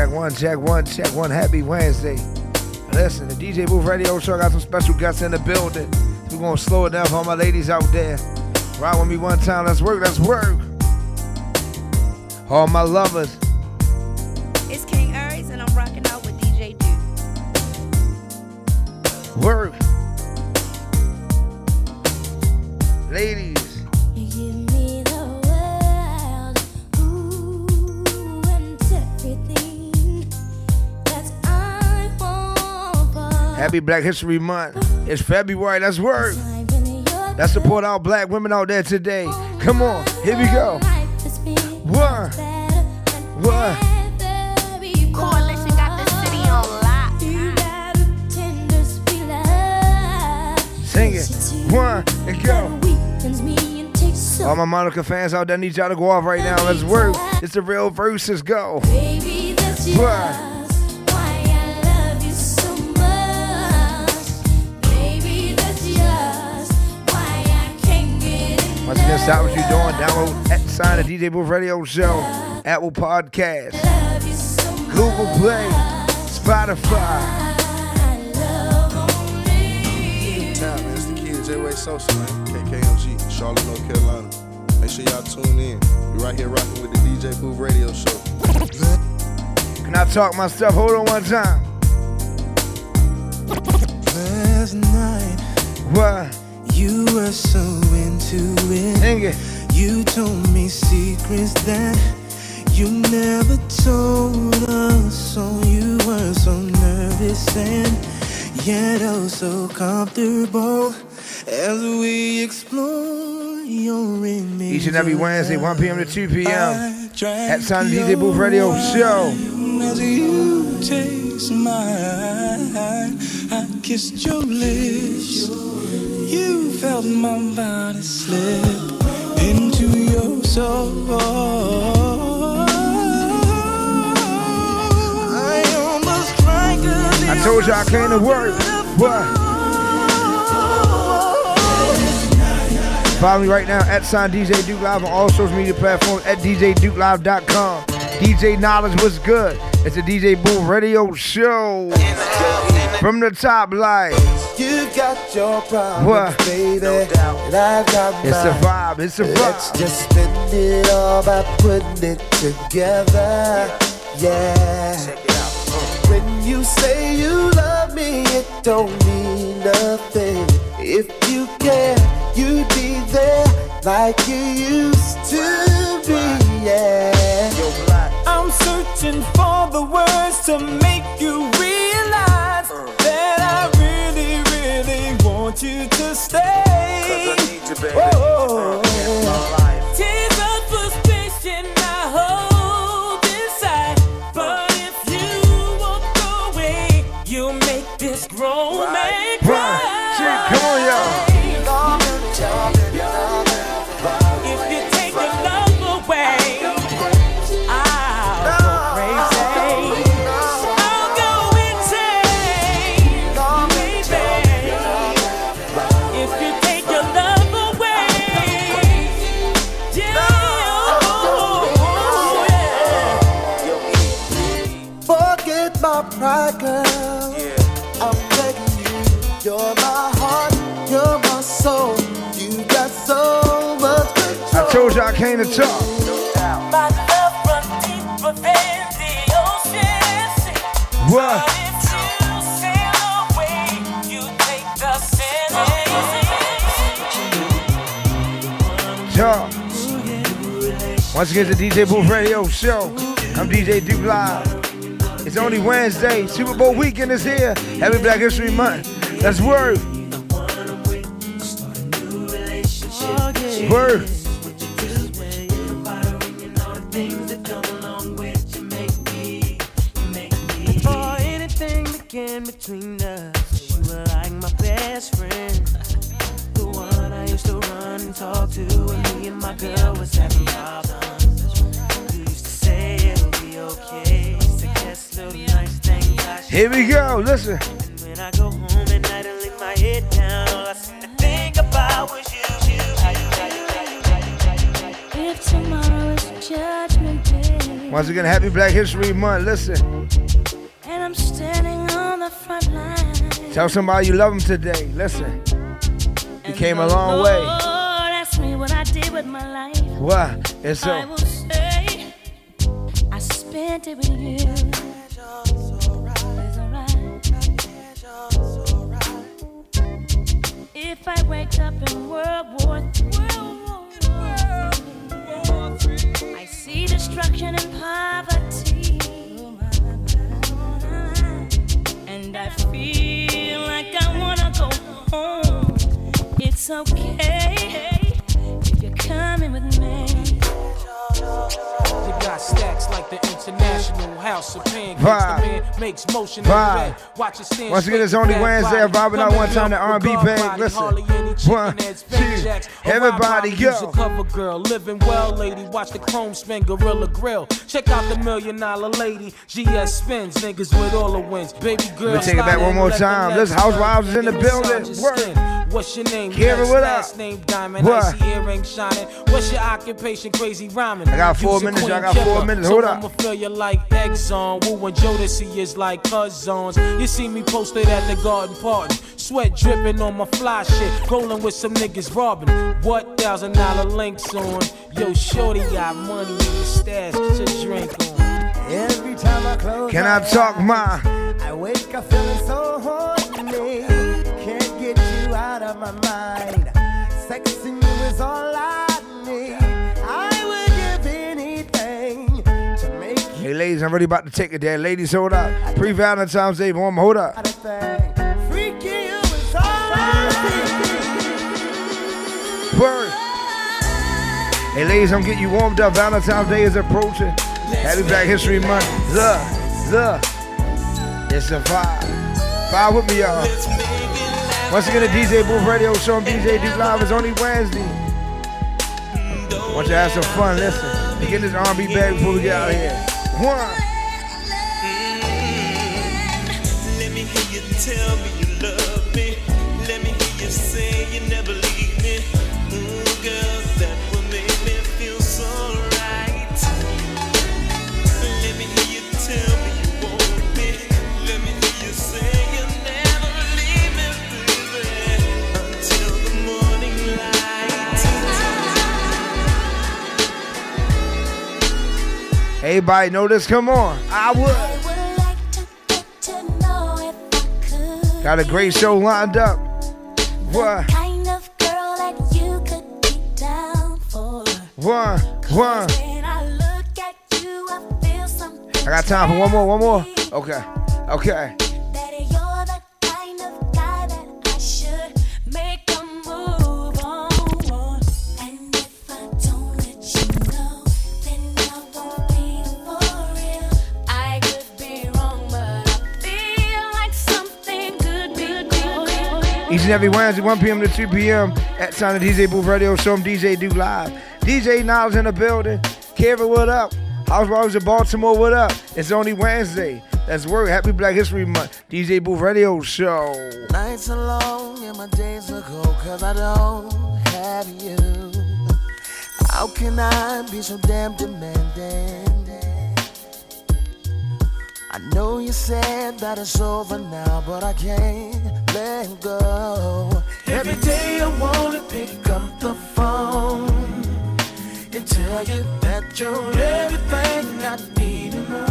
Check one, check one, check one. Happy Wednesday. Listen, the DJ Booth Radio Show got some special guests in the building. We're gonna slow it down for all my ladies out there. Ride with me one time. Let's work. Let's work. All my lovers. It's King Aries, and I'm rocking out with DJ Duke. Work. Ladies. Happy Black History Month. It's February. Let's work. Let's support our black women out there today. Come on. Here we go. One. One. Coalition got the city on lock. Sing it. One. And go. All my Monica fans out there need y'all to go off right now. Let's work. It's the real verses. Go. One. Once again, stop what you're doing. Download at sign the DJ Booth Radio Show, Apple Podcast, Google Play, Spotify. Time, man. It's the kid J-Way Social, man. KKMG, Charlotte, North Carolina. Make sure y'all tune in. We right here rocking with the DJ Booth Radio Show. Can I talk my stuff? Hold on one time. Last night, What? You were so into it. You told me secrets that you never told us. So you were so nervous and yet oh so comfortable as we explore your image. Each and every Wednesday, 1 p.m. to 2 p.m. At the DJ Booth Radio Show. As you taste mine, I kissed your lips. You felt my body slip into your soul. I almost drank a I told you I came to work. What? Follow me right now at sign DJ Duke Live on all social media platforms at DJDukeLive.com. DJ Niledge was good. It's a DJ Booth Radio Show. From the top line. You got your problems, What? baby, and I got mine. It's a vibe. It's a Let's vibe. just spend it all by putting it together. Yeah. When you say you love me, it don't mean nothing. If you care, you'd be there like you used to be. Yeah. I'm searching for the words to make you realize want you to stay. Oh, oh, oh. My pride, girl. I'm begging you. You're my heart, you're my soul. You got so much control. I told you I came to talk. My love runs deeper than the ocean. What? If you sail away, you take the sailing. Talk. Once again, the DJ Booth Radio Show. I'm DJ Duke Live. It's only Wednesday. Super Bowl weekend is here. Happy Black History Month. Let's work. Work. Once again, happy Black History Month. Listen, And I'm standing on the front line. tell somebody you love them today. Listen, you came a long way. Lord asked me what I did with my life. What? It's I so. It's okay if you're coming with me. You got stacks like the International House of Pain. Vibe. Makes motion Vibe. in the red. Watch it stand Once again, it's only Wednesday. Vibing out one time, the up R&B bang. Listen. One, two. A oh, Everybody go. a cover girl, living well, lady. Watch the chrome spin, Gorilla Grill. Check out the million dollar lady. GS spins, niggas with all the wins. Baby girl, Let me take it back one more time. Listen, Housewives is in the building. massage your Word. skin. What's your name? Kira, Next, what last up? name Diamond. What? Icy earring shining. What's your occupation? Crazy rhyming. I got four minutes, y'all got four minutes. Hold up. I'ma feel you like Exxon. Woo and Jodeci is like cousins. You see me posted at the garden party. Sweat dripping on my fly shit. Rolling with some niggas robbing. What thousand dollar links on? Yo, shorty got money in the stash. Get your drink on. Every time I close Can my I talk, eyes, ma? I wake up feeling so horny. Can't get you out of my mind. Sexing you is all I ladies, I'm really about to take it there. Ladies, hold up. Pre Valentine's Day, mom, hold up. a thing. Freaking you is all I Word. Hey, ladies, I'm getting you warmed up. Valentine's Day is approaching. Happy Black History Month. The, the. It's a vibe. Vibe with me, y'all. Once again, the DJ Booth Radio Show on DJ Duke Live is only Wednesday. Want you to have some fun. Listen, get this R&B bag before we get out of here. One. Mm. Let me hear you tell me you love me. Let me hear you say you never leave Everybody know this? Come on. I would. I would like to get to know if I could. Got a great show lined up. What? Kind of girl that you could be down for. One, one. When I look at you, I feel something. I got time for one more, one more. Okay, okay. And every Wednesday, 1 p.m. to 2 p.m. at Sound of DJ Booth Radio Show. I'm DJ Duke Live. DJ Niledge in the building. Kevin, what up? Housewives of Baltimore, what up? It's only Wednesday. That's work. Happy Black History Month. DJ Booth Radio Show. Nights are long and my days are cold cause I don't have you. How can I be so damn demanding? I know you said that it's over now, but I can't let go. Every day I wanna pick up the phone and tell you that you're everything I need and more.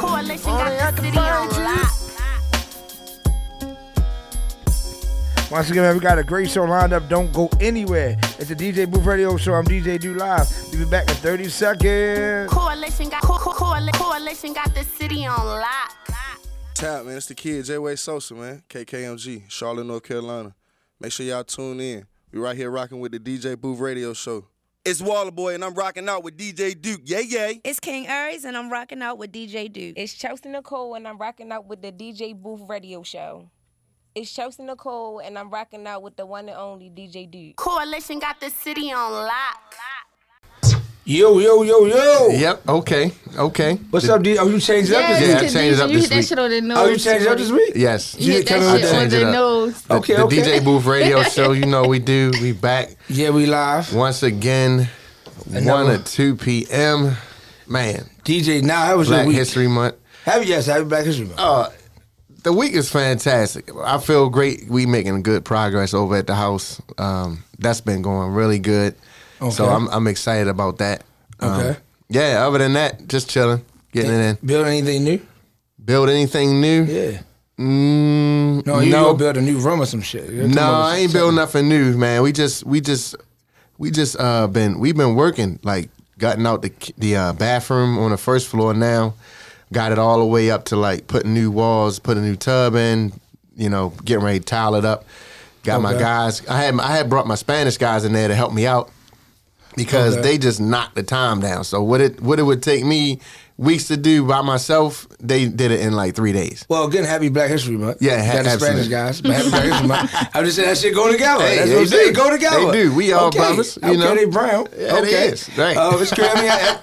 Coalition Only I got the can city on find you. lock. Once again, man, we got a great show lined up. Don't go anywhere. It's the DJ Booth Radio Show. I'm DJ Duke Live. We'll be back in 30 seconds. Coalition got co- co- coalition got the city on lock. Tap, man. It's the kid, J-Way Sosa, man. KKMG, Charlotte, North Carolina. Make sure y'all tune in. We right here rocking with the DJ Booth Radio Show. It's Waller Boy, and I'm rocking out with DJ Duke. Yay, yay. It's King Aries, and I'm rocking out with DJ Duke. It's Chelsea Nicole, and I'm rocking out with the DJ Booth Radio Show. It's Chelsea Nicole, and I'm rocking out with the one and only DJ Duke. Coalition got the city on lock. Yo, yo, yo, yo. Yep. Okay. Okay. What's up, D? Oh, you changed it up Yeah, this I week? changed up you this hit that week. shit on the nose. Oh, you changed it up this week? Yes. You hit that me shit what on the nose. The, Okay, the okay. DJ Booth Radio Show. You know we do. We back Yeah, we live. once again. And one that or two p.m. Man, DJ, now how was Black your week? History Month. Happy yes, happy Black History Month. Uh, the week is fantastic. I feel great. We making good progress over at the house. Um, that's been going really good. So I'm I'm excited about that. Um, Okay. yeah. Other than that, just chilling, getting it in. Build anything new? Build anything new? Yeah. Mm, No, you no. build a new room or some shit. No, I ain't building nothing new, man. We just we just we just uh been we've been working like gotten out the the uh, bathroom on the first floor now, got it all the way up to like putting new walls, putting a new tub in, you know, getting ready to tile it up. Got my guys. I had I had brought my Spanish guys in there to help me out because Okay. they just knocked the time down. So what it what it would take me weeks to do by myself, they did it in like three days. Well, again, happy Black History Month. Yeah, ha- the Spanish guys, but happy Black History Month. I'm just saying that shit go together. Hey, That's what I'm saying. Go together. They do. We all okay. brothers, you okay, know. they brown. Yeah, okay. is. Right. Uh, it's crazy. I, mean, I,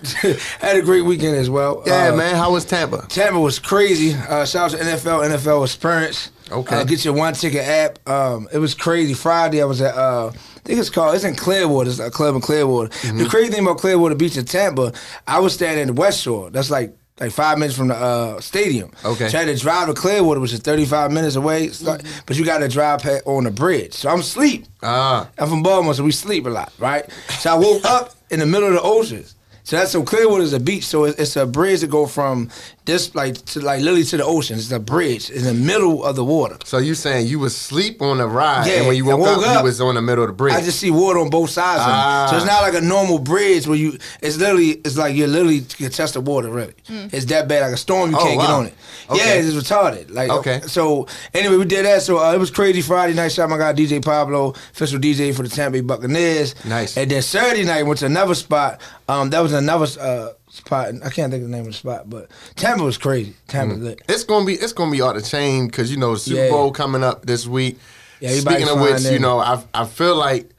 I had a great weekend as well. Yeah, Uh, man. How was Tampa? Tampa was crazy. Uh, shout out to NFL, NFL Experience. Okay. Uh, get your one ticket app. Um, it was crazy. Friday I was at uh, think it's called it's in Clearwater. It's a club in Clearwater. Mm-hmm. The crazy thing about Clearwater Beach in Tampa, I was standing in the West Shore. That's like like five minutes from the uh, stadium. Okay. So I had to drive to Clearwater, which is 35 minutes away. So- But you got to drive on the bridge. So I'm asleep. Ah. I'm from Baltimore, so we sleep a lot, right? So I woke up in the middle of the ocean. So that's so Clearwater is a beach, so it's, it's a bridge that go from this like to like literally to the ocean. It's a bridge in the middle of the water. So you saying you was sleep on the ride, Yeah, and when you woke, woke up, up, you was on the middle of the bridge. I just see water on both sides. of it. Ah. So it's not like a normal bridge where you. It's literally. It's like you're literally can touch the water. Really, it's that bad. Like a storm, you Oh, can't get on it. Yeah, it's retarded. Like Okay. So anyway, we did that. So uh, it was crazy. Friday night, shot my guy DJ Pablo, official DJ for the Tampa Bay Buccaneers. Nice. And then Saturday night went to another spot. Um, that was another uh, spot. I can't think of the name of the spot, but Tampa was crazy. Tampa mm. lit. it's gonna be it's gonna be off the chain because you know Super Yeah. Bowl coming up this week. Yeah, Speaking of which, you know, I I feel like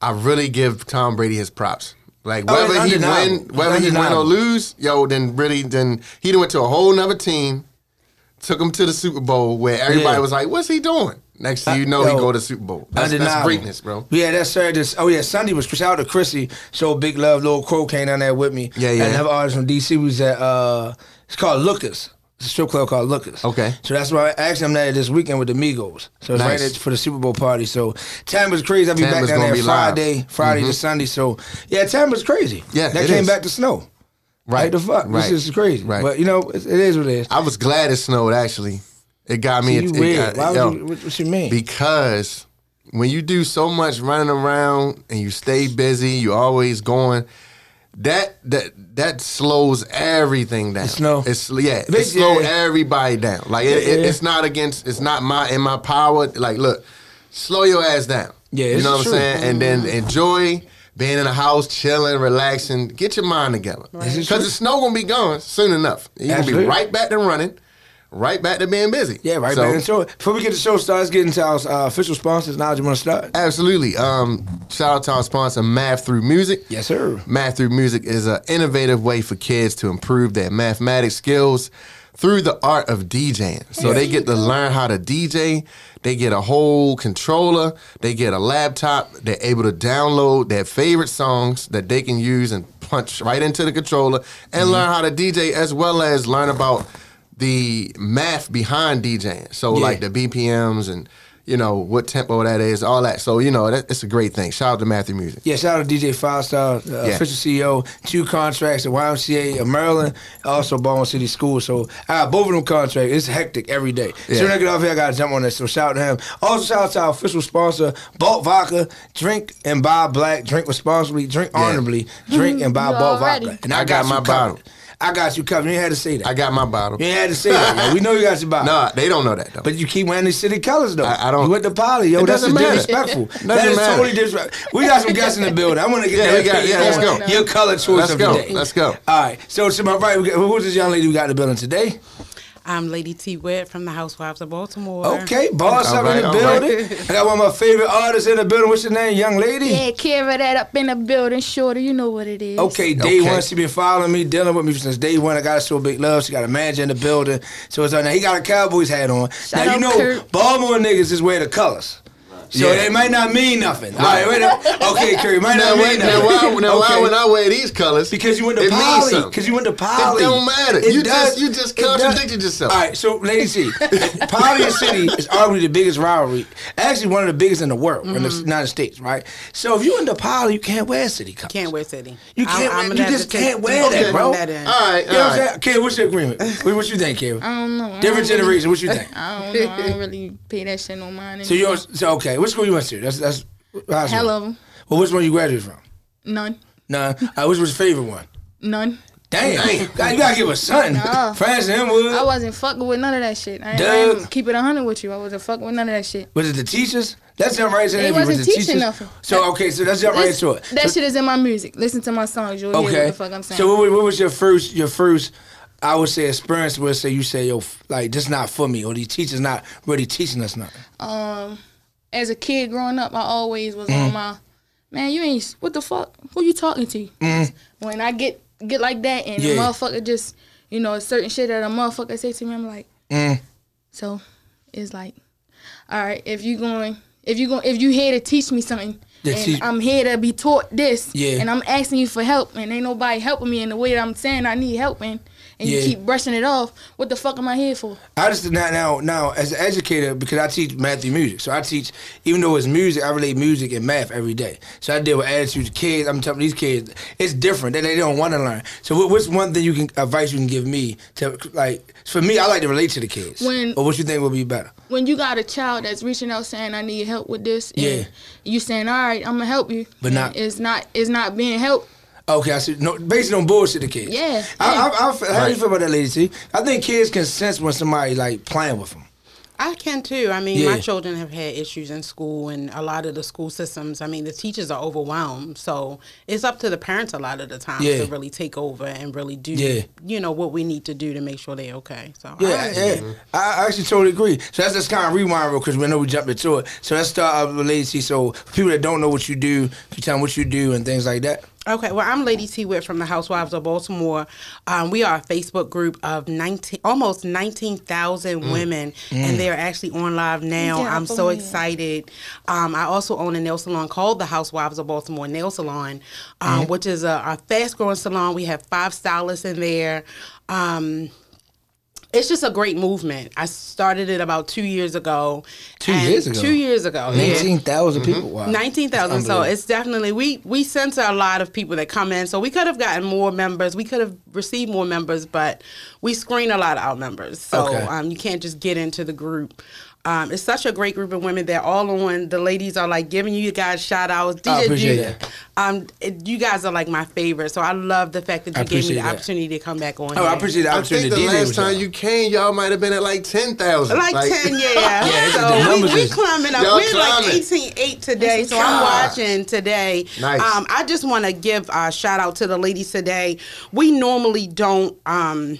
I really give Tom Brady his props. Like Oh, whether it's he win, whether he win or lose, yo, then really, then he went to a whole nother team, took him to the Super Bowl where everybody Yeah. was like, "What's he doing?" Next thing you know, Yo, he go to Super Bowl. That's, that's greatness, bro. Yeah, that's Saturday. Oh yeah, Sunday was shout out to Chrissy. Show big love. Little Crow came down there with me. Yeah, yeah. And another artist from DC was at. uh It's called Lucas. It's a strip club called Lucas. Okay. So that's why I asked him that this weekend with the Migos. So it's Nice. right for the Super Bowl party. So time was crazy. I'll be back down there be live. Friday, Friday to. Sunday. So yeah, time was crazy. Yeah, that came is. back to snow. Right. Like the fuck, Right. this is crazy. Right. But you know, it, it is what it is. I was glad it snowed. Actually, it got me. You it, it got- Why would yo, you, what, what you mean? because when you do so much running around and you stay busy, you always going. That that that slows everything down. snow. It's yeah. It slow yeah. everybody down. Like it, Yeah. it's not against. It's not my in my power. Like look, slow your ass down. Yeah, you know what true. I'm saying. And then mm-hmm. enjoy being in the house, chilling, relaxing. Get your mind together because true. the snow gonna be gone soon enough. You're gonna be right back to running, right back to being busy. yeah, right So- back into it. Before we get the show started, let's get into our uh, official sponsors. Now, do you want to start? Absolutely. Um, shout out to our sponsor, Math Through Music. Yes, sir. Math Through Music is an innovative way for kids to improve their mathematics skills through the art of DJing. So they get to learn how to DJ. They get a whole controller. They get a laptop. They're able to download their favorite songs that they can use and punch right into the controller and learn how to DJ as well as learn about the math behind DJing. So Yeah. like the BPMs and you know what tempo that is, all that. So you know that, it's a great thing. Shout out to Math Through Music. Yeah, shout out to DJ Five Star, uh, Yeah. official CEO, two contracts at YMCA of Maryland, also Baltimore City School. So I got both of them contracts. It's hectic every day. Yeah. Soon as I get off here, I got to jump on this. So shout out to him. Also shout out to our official sponsor, Balt Vodka. Drink and buy black. Drink responsibly. Drink Yeah. honorably. Drink and buy You Balt. Vodka. And I got my you bottle. I got you covered. You had to say that. I got my bottle. you had to say that. yo. We know you got your bottle. No, they don't know that though. But you keep wearing the city colors though. I- I don't- You went to poly, yo. It That's disrespectful. Doesn't that is matter. totally disrespectful. We got some guests in the building. I want to get Yeah, their we got- yeah, let's go. Your color choice Let's of go. the day. Let's go. All right. So to my right, got, who's this young lady we got in the building today? I'm Lady T. Wet from the Housewives of Baltimore. Okay, boss All up in the all building. I got one of my favorite artists in the building. What's your name, young lady? Yeah, Keiradat up in the building, shorter. You know what it is. Okay, day Okay. one, she been following me, dealing with me since day one. I got her so big love. She got a manager in the building. So it's like, now he got a Cowboys hat on. Shout now you know, Kurt. Baltimore niggas is wear the colors. So Yeah. it might not mean nothing. All right, wait a Okay, Curry, it might Now, not wait, mean now, nothing. why, now why Okay. when I wear these colors? Because you went to it means poly. something. Because you went to poly. It don't matter. It you does- just you just it does- contradicted yourself. All right, so ladies, see, Poly and City is arguably the biggest rivalry. Actually, one of the biggest in the world, in the Mhm. United States, right? So if you into Poly, you can't wear City colors. Can't wear City. You can't. I'm wear, gonna you just can't wear okay, that, bro. That all right, You know what I'm Kid, what's your agreement? what, what you think, Kid? I don't know. Different generation. What you think? I don't know. I don't really pay that shit no mind. So you don't- so okay? What school you went to? That's that's high school. Hell of 'em. Well, which one you graduated from? None. None. Uh, which was your favorite one? None. Damn, God, you gotta give us something. Nah. France and Wood. I wasn't fucking with none of that shit. I, I Doug. ain't keep it hundred with you. I wasn't fucking with none of that shit. Was it the teachers? That's jump right into They wasn't Was teaching teachers? nothing. So okay, so let's jump right This- into it. That So- shit is in my music. Listen to my songs. You'll hear what Okay. the fuck I'm saying. So what, was- what was your first your first I would say experience where say you say yo f- like this not for me or these teachers not really teaching us nothing. um, as a kid growing up, I always was Mm. on my man. You ain't what the fuck? Who you talking to? Mm. When I get get like that and Yeah. a motherfucker just you know a certain shit that a motherfucker say to me, I'm like, Mm. so it's like, all right, if you going if you going if you here to teach me something. And I'm here to be taught this, Yeah. and I'm asking you for help, and ain't nobody helping me in the way that I'm saying I need help in, and Yeah. you keep brushing it off. What the fuck am I here for? I just now now now as an educator because I teach math and music, so I teach even though it's music, I relate music and math every day. So I deal with attitudes, kids. I'm telling these kids it's different. They, they don't want to learn. So what's one thing you can advice you can give me to like for me? I like to relate to the kids. When- or what you think would be better? when you got a child that's reaching out saying I need help with this, and Yeah. you saying all right, I'm gonna help you, But not- it's not it's not being helped. Okay, I see. No, based on bullshit, the kids. Yeah, I, yeah. I, I, how do you feel about that, lady? See, I think kids can sense when somebody like playing with them. I can too. I mean, Yeah. my children have had issues in school, and a lot of the school systems. I mean, the teachers are overwhelmed, so it's up to the parents a lot of the time Yeah. to really take over and really do, Yeah. you know, what we need to do to make sure they're okay. So I Yeah, understand. yeah. I I actually totally agree. So that's just kind of rewind real because we know we jumped into it. So let's start out with Lady T. So for people that don't know what you do, you tell them what you do and things like that. Okay, well, I'm Lady T. Witt from the Housewives of Baltimore. Um, we are a Facebook group of 19, almost 19,000 Mm. women, Mm. and they're actually on live now. Yeah, I'm so believe. excited. Um, I also own a nail salon called the Housewives of Baltimore Nail Salon, um, Mhm. which is a, a fast growing salon. We have five stylists in there. Um, it's just a great movement. I started it about two years ago. Two years ago? Two years ago. yeah. 19,000 people. Wow. Nineteen thousand. So it's definitely we we censor a lot of people that come in. So we could have gotten more members. We could have received more members, but we screen a lot of our members. So Okay. um, you can't just get into the group. Um, it's such a great group of women. They're all on. The ladies are like giving you guys shout outs. I appreciate Duke, that. Um, it, you guys are like my favorite. So I love the fact that you gave me the that. opportunity to come back on. Oh, I appreciate the opportunity. I think the DJ last time y'all. you came, y'all might have been at like ten thousand. Like, 10, yeah. Yeah, so we, we climbing up. Y'all We're like climbing. 18, 8 today. That's So I'm watching today. Nice. Um, I just want to give a shout out to the ladies today. We normally don't um,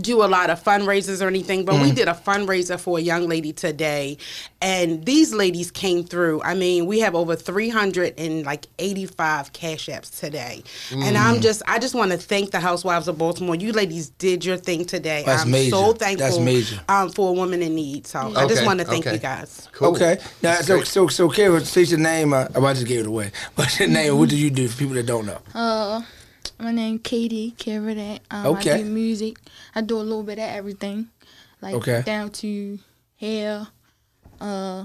do a lot of fundraisers or anything, but we Mm. did a fundraiser for a young lady today, and these ladies came through. I mean, we have over three hundred and like eighty five cash apps today, and I'm Mm. just I just want to thank the Housewives of Baltimore. You ladies did your thing today. That's I'm major. so thankful. That's major. Um, for a woman in need. So I just want to thank okay. you guys. Okay. Now, so, so, so, Kara, say your name. Uh, oh, I just gave it away. What's your name? What do you do for people that don't know? Uh, my name Katie Carradine. Um, Okay. I do music. I do a little bit of everything, like Okay. down to hair, uh,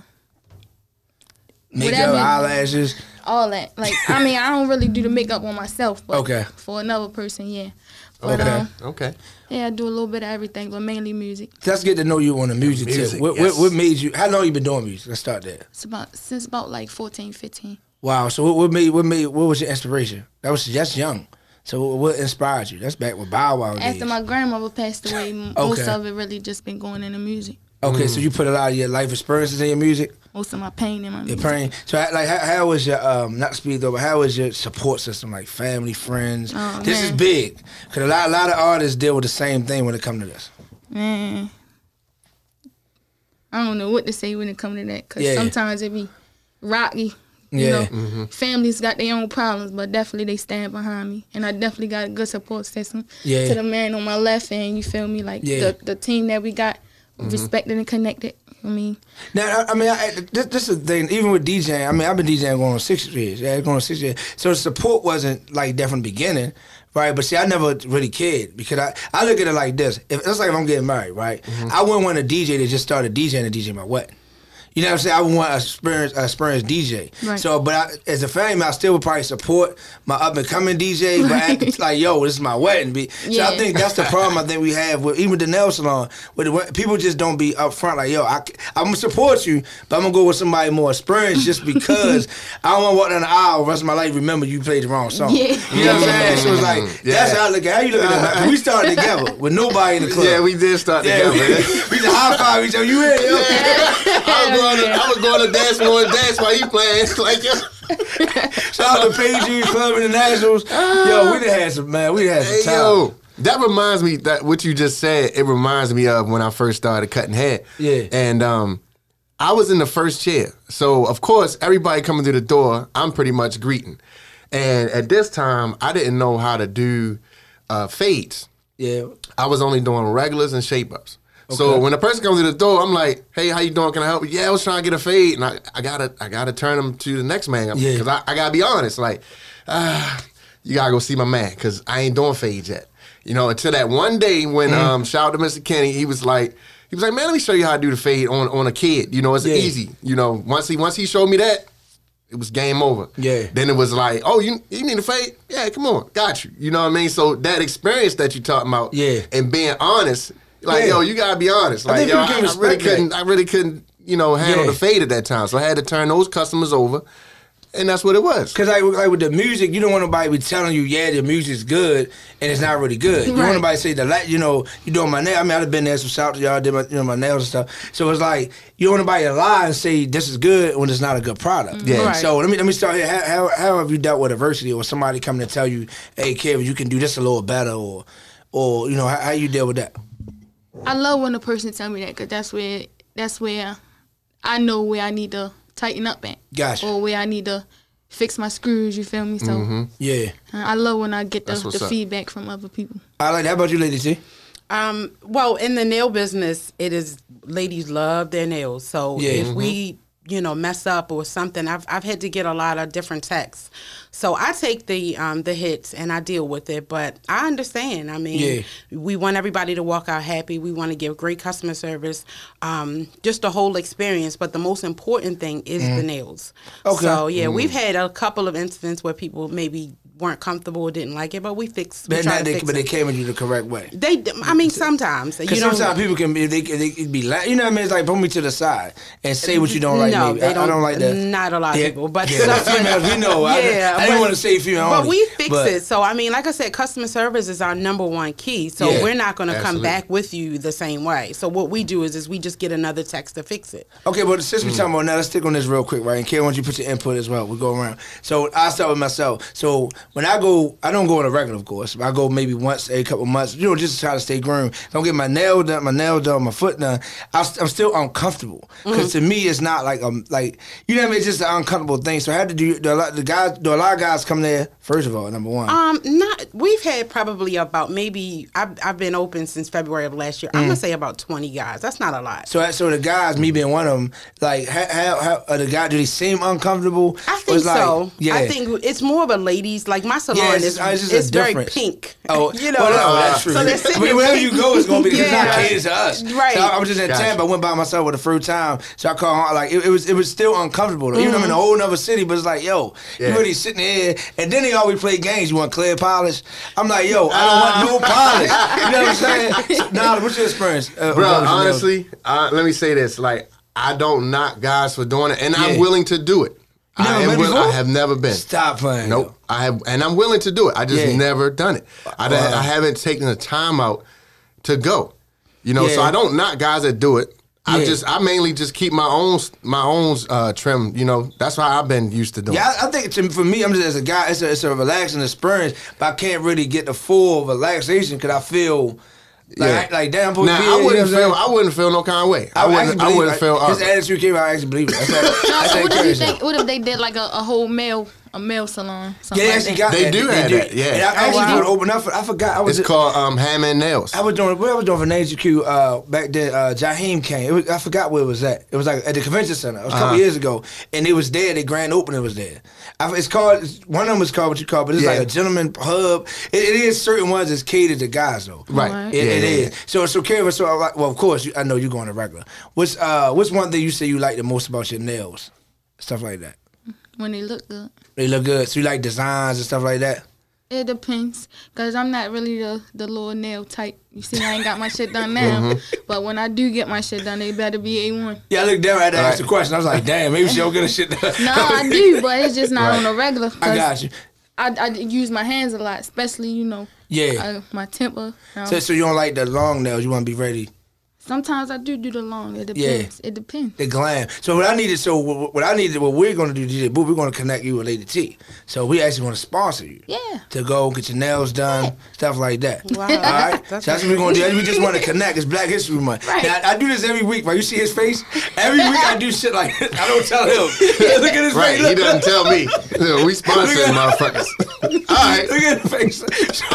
Makeup, eyelashes. all that. Like, I mean, I don't really do the makeup on myself, but Okay. for another person, yeah. But Okay. um, okay. yeah, I do a little bit of everything, but mainly music. Let's get to know you on the music, Music, tip. What, yes. what, what made you? How long you been doing music? Let's start there. It's about since about like 14, 15. Wow. So what, what made? What made? What was your inspiration? That was just young. So what, what inspired you? That's back with Bow Wow days. After my grandmother passed away, m most of it really just been going into music. Okay, Mm. so you put a lot of your life experiences in your music. Most of my pain in my Your music. pain. So how- like, how, how was your um not speed though, but how was your support system? Like family, friends. Oh, this is big because a lot, a lot of artists deal with the same thing when it comes to this. Man, I don't know what to say when it comes to that because Yeah. sometimes it be rocky. You Yeah. know, Mhm. families got their own problems, but definitely they stand behind me, and I definitely got a good support system. Yeah. To the man on my left, and you feel me, like Yeah. the the team that we got, Mhm. respected and connected. I mean, Now, I I mean, I, this, this is the thing. Even with DJing, I mean, I've been DJing going on six years. Yeah, going on six years. So the support wasn't like there from the beginning, right? But see, I never really cared because I, I look at it like this. If it's like if I'm getting married, right? I wouldn't want a DJ to just started DJing and DJ my wedding. You know what I'm saying? I would want a experienced, a experienced DJ. Right. So, but I, as a family, I still would probably support my up and coming DJ. But act like, yo, this is my wedding. Be- So I think that's the problem I think we have with even the nail salon. With people just don't be upfront like, yo, I, am gonna support you, but I'm gonna go with somebody more experienced just because I don't want to walk down the aisle the rest of my life. Remember, you played the wrong song. Yeah. You know what I'm saying? So it's like Yeah. that's how I look at. How you look at that? 'Cause we started together with nobody in the club. Yeah, we did start Yeah, together. we, we just high five each other. You in? Yo. I was going to, I was going to dance floor and dance while he playing. Like, yo. Shout out to PG Club Internationals. Yo, we done had some man. We done had some Hey, time. yo. That reminds me that what you just said. It reminds me of when I first started cutting hair. Yeah. and um, I was in the first chair, so of course everybody coming through the door, I'm pretty much greeting. And at this time, I didn't know how to do uh, fades. Yeah. I was only doing regulars and shape ups. So when a person comes to the door, I'm like, "Hey, how you doing? Can I help you?" Yeah, I was trying to get a fade, and I, I gotta, I gotta turn them to the next man Yeah. because I, I gotta be honest. Like, ah, you gotta go see my man because I ain't doing fades yet. You know, until that one day when Mm-hmm. um, shout out to Mr. Kenny, he was like, he was like, "Man, let me show you how to do the fade on on a kid." You know, it's Yeah. easy. You know, once he once he showed me that, it was game over. Yeah. Then it was like, oh, you you need a fade? Yeah, come on, got you. You know what I mean? So that experience that you talking about, Yeah. and being honest, like Yeah. yo, you gotta be honest. I Like think yo, I, I really couldn't, I really couldn't, you know, handle Yeah. the fade at that time. So I had to turn those customers over, and that's what it was. Cause like, like with the music, you don't want nobody be telling you, yeah, the music's good, and it's not really good. You Right. want nobody to say the la- you know, you doing my nail. I mean, I've been there, some shout out to y'all, did my, you know, my nails and stuff. So it's like you don't want nobody to lie and say this is good when it's not a good product. Yeah. Right. So let me let me start here. How, how, how have you dealt with adversity or somebody coming to tell you, hey, Kevin, you can do this a little better, or or you know, how, how you deal with that? I love when a person tell me that because that's where that's where I know where I need to tighten up at, Gotcha. or where I need to fix my screws. You feel me? So Yeah, uh, I love when I get the, the feedback from other people. I like that. How about you, Lady T? Um, well, in the nail business, it is ladies love their nails. So Yeah. if we, you know, mess up or something, I've I've had to get a lot of different texts. So I take the um the hits and I deal with it. But I understand. I mean, Yeah. we want everybody to walk out happy. We want to give great customer service, um, just the whole experience. But the most important thing is the nails. Mm-hmm. Okay. So yeah, we've had a couple of incidents where people maybe weren't comfortable didn't like it, but we fixed. We But, not they, fix but they it. came at you the correct way. They, I mean, sometimes you Because know. sometimes people can be they, they can be la- you know what I mean. It's like put me to the side and say what you don't like. No, maybe. they I, I don't like that. Not a lot of Yeah. people, but Yeah, the females we know. I- Yeah, I, didn't want to say female But only, we fix but- it. So I mean, like I said, customer service is our number one key. So Yeah, we're not going to come back with you the same way. So what we do is, is we just get another text to fix it. Okay, but since Mm. we talking about now, let's stick on this real quick, right? And Karen, why don't you put your input as well? We'll go around. So I start with myself. So when I go, I don't go on a regular, of course. I go maybe once every couple months, you know, just to try to stay groomed. Don't get my nail done, my nail done, my foot done. I, I'm still uncomfortable because Mm-hmm. to me, it's not like um like you know what I mean. It's just an uncomfortable thing. So I had to do lot. The guys, do a lot of guys come there first of all. Number one. Um, not we've had probably about maybe I've I've been open since February of last year. I'm Mm. gonna say about twenty guys. That's not a lot. So, so the guys, me being one of them, like how, how, how are the guys do they seem uncomfortable? I think like- so. Yeah, I think it's more of a ladies like my salon Yeah, it's is just- it's a it's very difference. pink. Oh, you know. well, no, that's true. So they're sitting But there wherever you go, it's gonna be. 'cause It's not Yeah. catered to us, Right. So I, I was just in Gotcha. Tampa. I went by myself for the first time, so I called. Like it, it was, it was still uncomfortable. Though. Even though I'm in a Mm-hmm. whole nother city, but it's like, yo, Yeah. you really sitting there, and then they always play games. You want clear polish? I'm like, yo, I don't Uh. want no polish. You know what I'm saying? So, nah, what's your experience, uh, Bro, with those nails? honestly, uh, let me say this: like, I don't knock guys for doing it, and I'm willing to do it. I, am will- I have never been. Stop playing. Nope. I have, and I'm willing to do it. I just Yeah. never done it. I, Wow. I haven't taken the time out to go. You know, so I don't knock guys that do it. I Yeah. just, I mainly just keep my own, my own uh, trim. You know, that's how I've been used to doing. Yeah, I, I think to, for me, I'm just as a guy, it's a, it's a relaxing experience, but I can't really get the full relaxation because I feel like, Yeah. like damn, Now, I wouldn't feel, I wouldn't feel no kind of way. I, wouldn't, I wouldn't feel. his attitude came out. I actually believe it. That's, that, No, that's so what if you think? What if they did like a, a whole male, a a male salon. Yeah, something they like actually that. got They that. do have that, yeah. And I actually wow. want to open up. For, I forgot. I was. It's called um, Hammond Nails. I was doing what I was doing for Nature Q uh, back then. Uh, Jaheim came. It was, I forgot where it was at. It was like at the convention center. It was a couple Uh-huh. years ago, and it was there. The grand opening was there. I, it's called one of them is called what you call, but it's Yeah. like a gentleman hub. It, it is certain ones that's catered to guys though. Right. Right. It, Yeah, it yeah, is. yeah. So so Karen, so I like- well, of course, you, I know you're going to regular. What's uh what's one thing you say you like the most about your nails, stuff like that. When they look good. They look good. So you like designs and stuff like that. It depends, cause I'm not really the the little nail type. You see, I ain't got my shit done now, Mm-hmm. but when I do get my shit done, they better be a one. Yeah, I looked down at that. Asked Right. the question. I was like, damn, maybe she don't get a shit done. No, I do, but it's just not Right. on the regular. I got you. I, I use my hands a lot, especially you know. Yeah. Uh, my temper. um, So, so you don't like the long nails? You want to be ready? Sometimes I do do the long. It Yeah. depends. It depends. The glam. So what I needed, so what what I needed, what we're gonna do, DJ Boo, we're gonna connect you with Lady T. So we actually gonna sponsor you. Yeah. To go get your nails done, stuff like that. Wow. All right. That's so that's what we're gonna do. We just want to connect. It's Black History Month. Right. And I, I do this every week. Right? You see his face? Every week I do shit like this. I don't tell him. Look at his Right, face. he doesn't tell me. we sponsoring motherfuckers. All right. Look at the face. So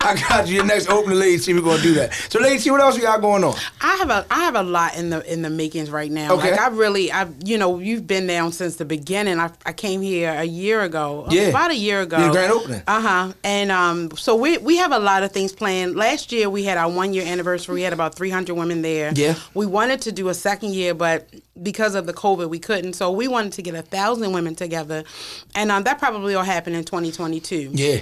I got you. Your next opening, Lady T. We're gonna do that. So Lady T, what else we got going on? I have a I have a lot in the in the makings right now. Okay. Like I really I you know you've been down since the beginning. I, I came here a year ago. Yeah. about a year ago. Yeah, grand opening. Uh huh. And um, so we we have a lot of things planned. Last year we had our one year anniversary. We had about three hundred women there. Yeah. We wanted to do a second year, but because of the COVID, we couldn't. So we wanted to get a thousand women together, and um, that probably will happen in twenty twenty two. Yeah.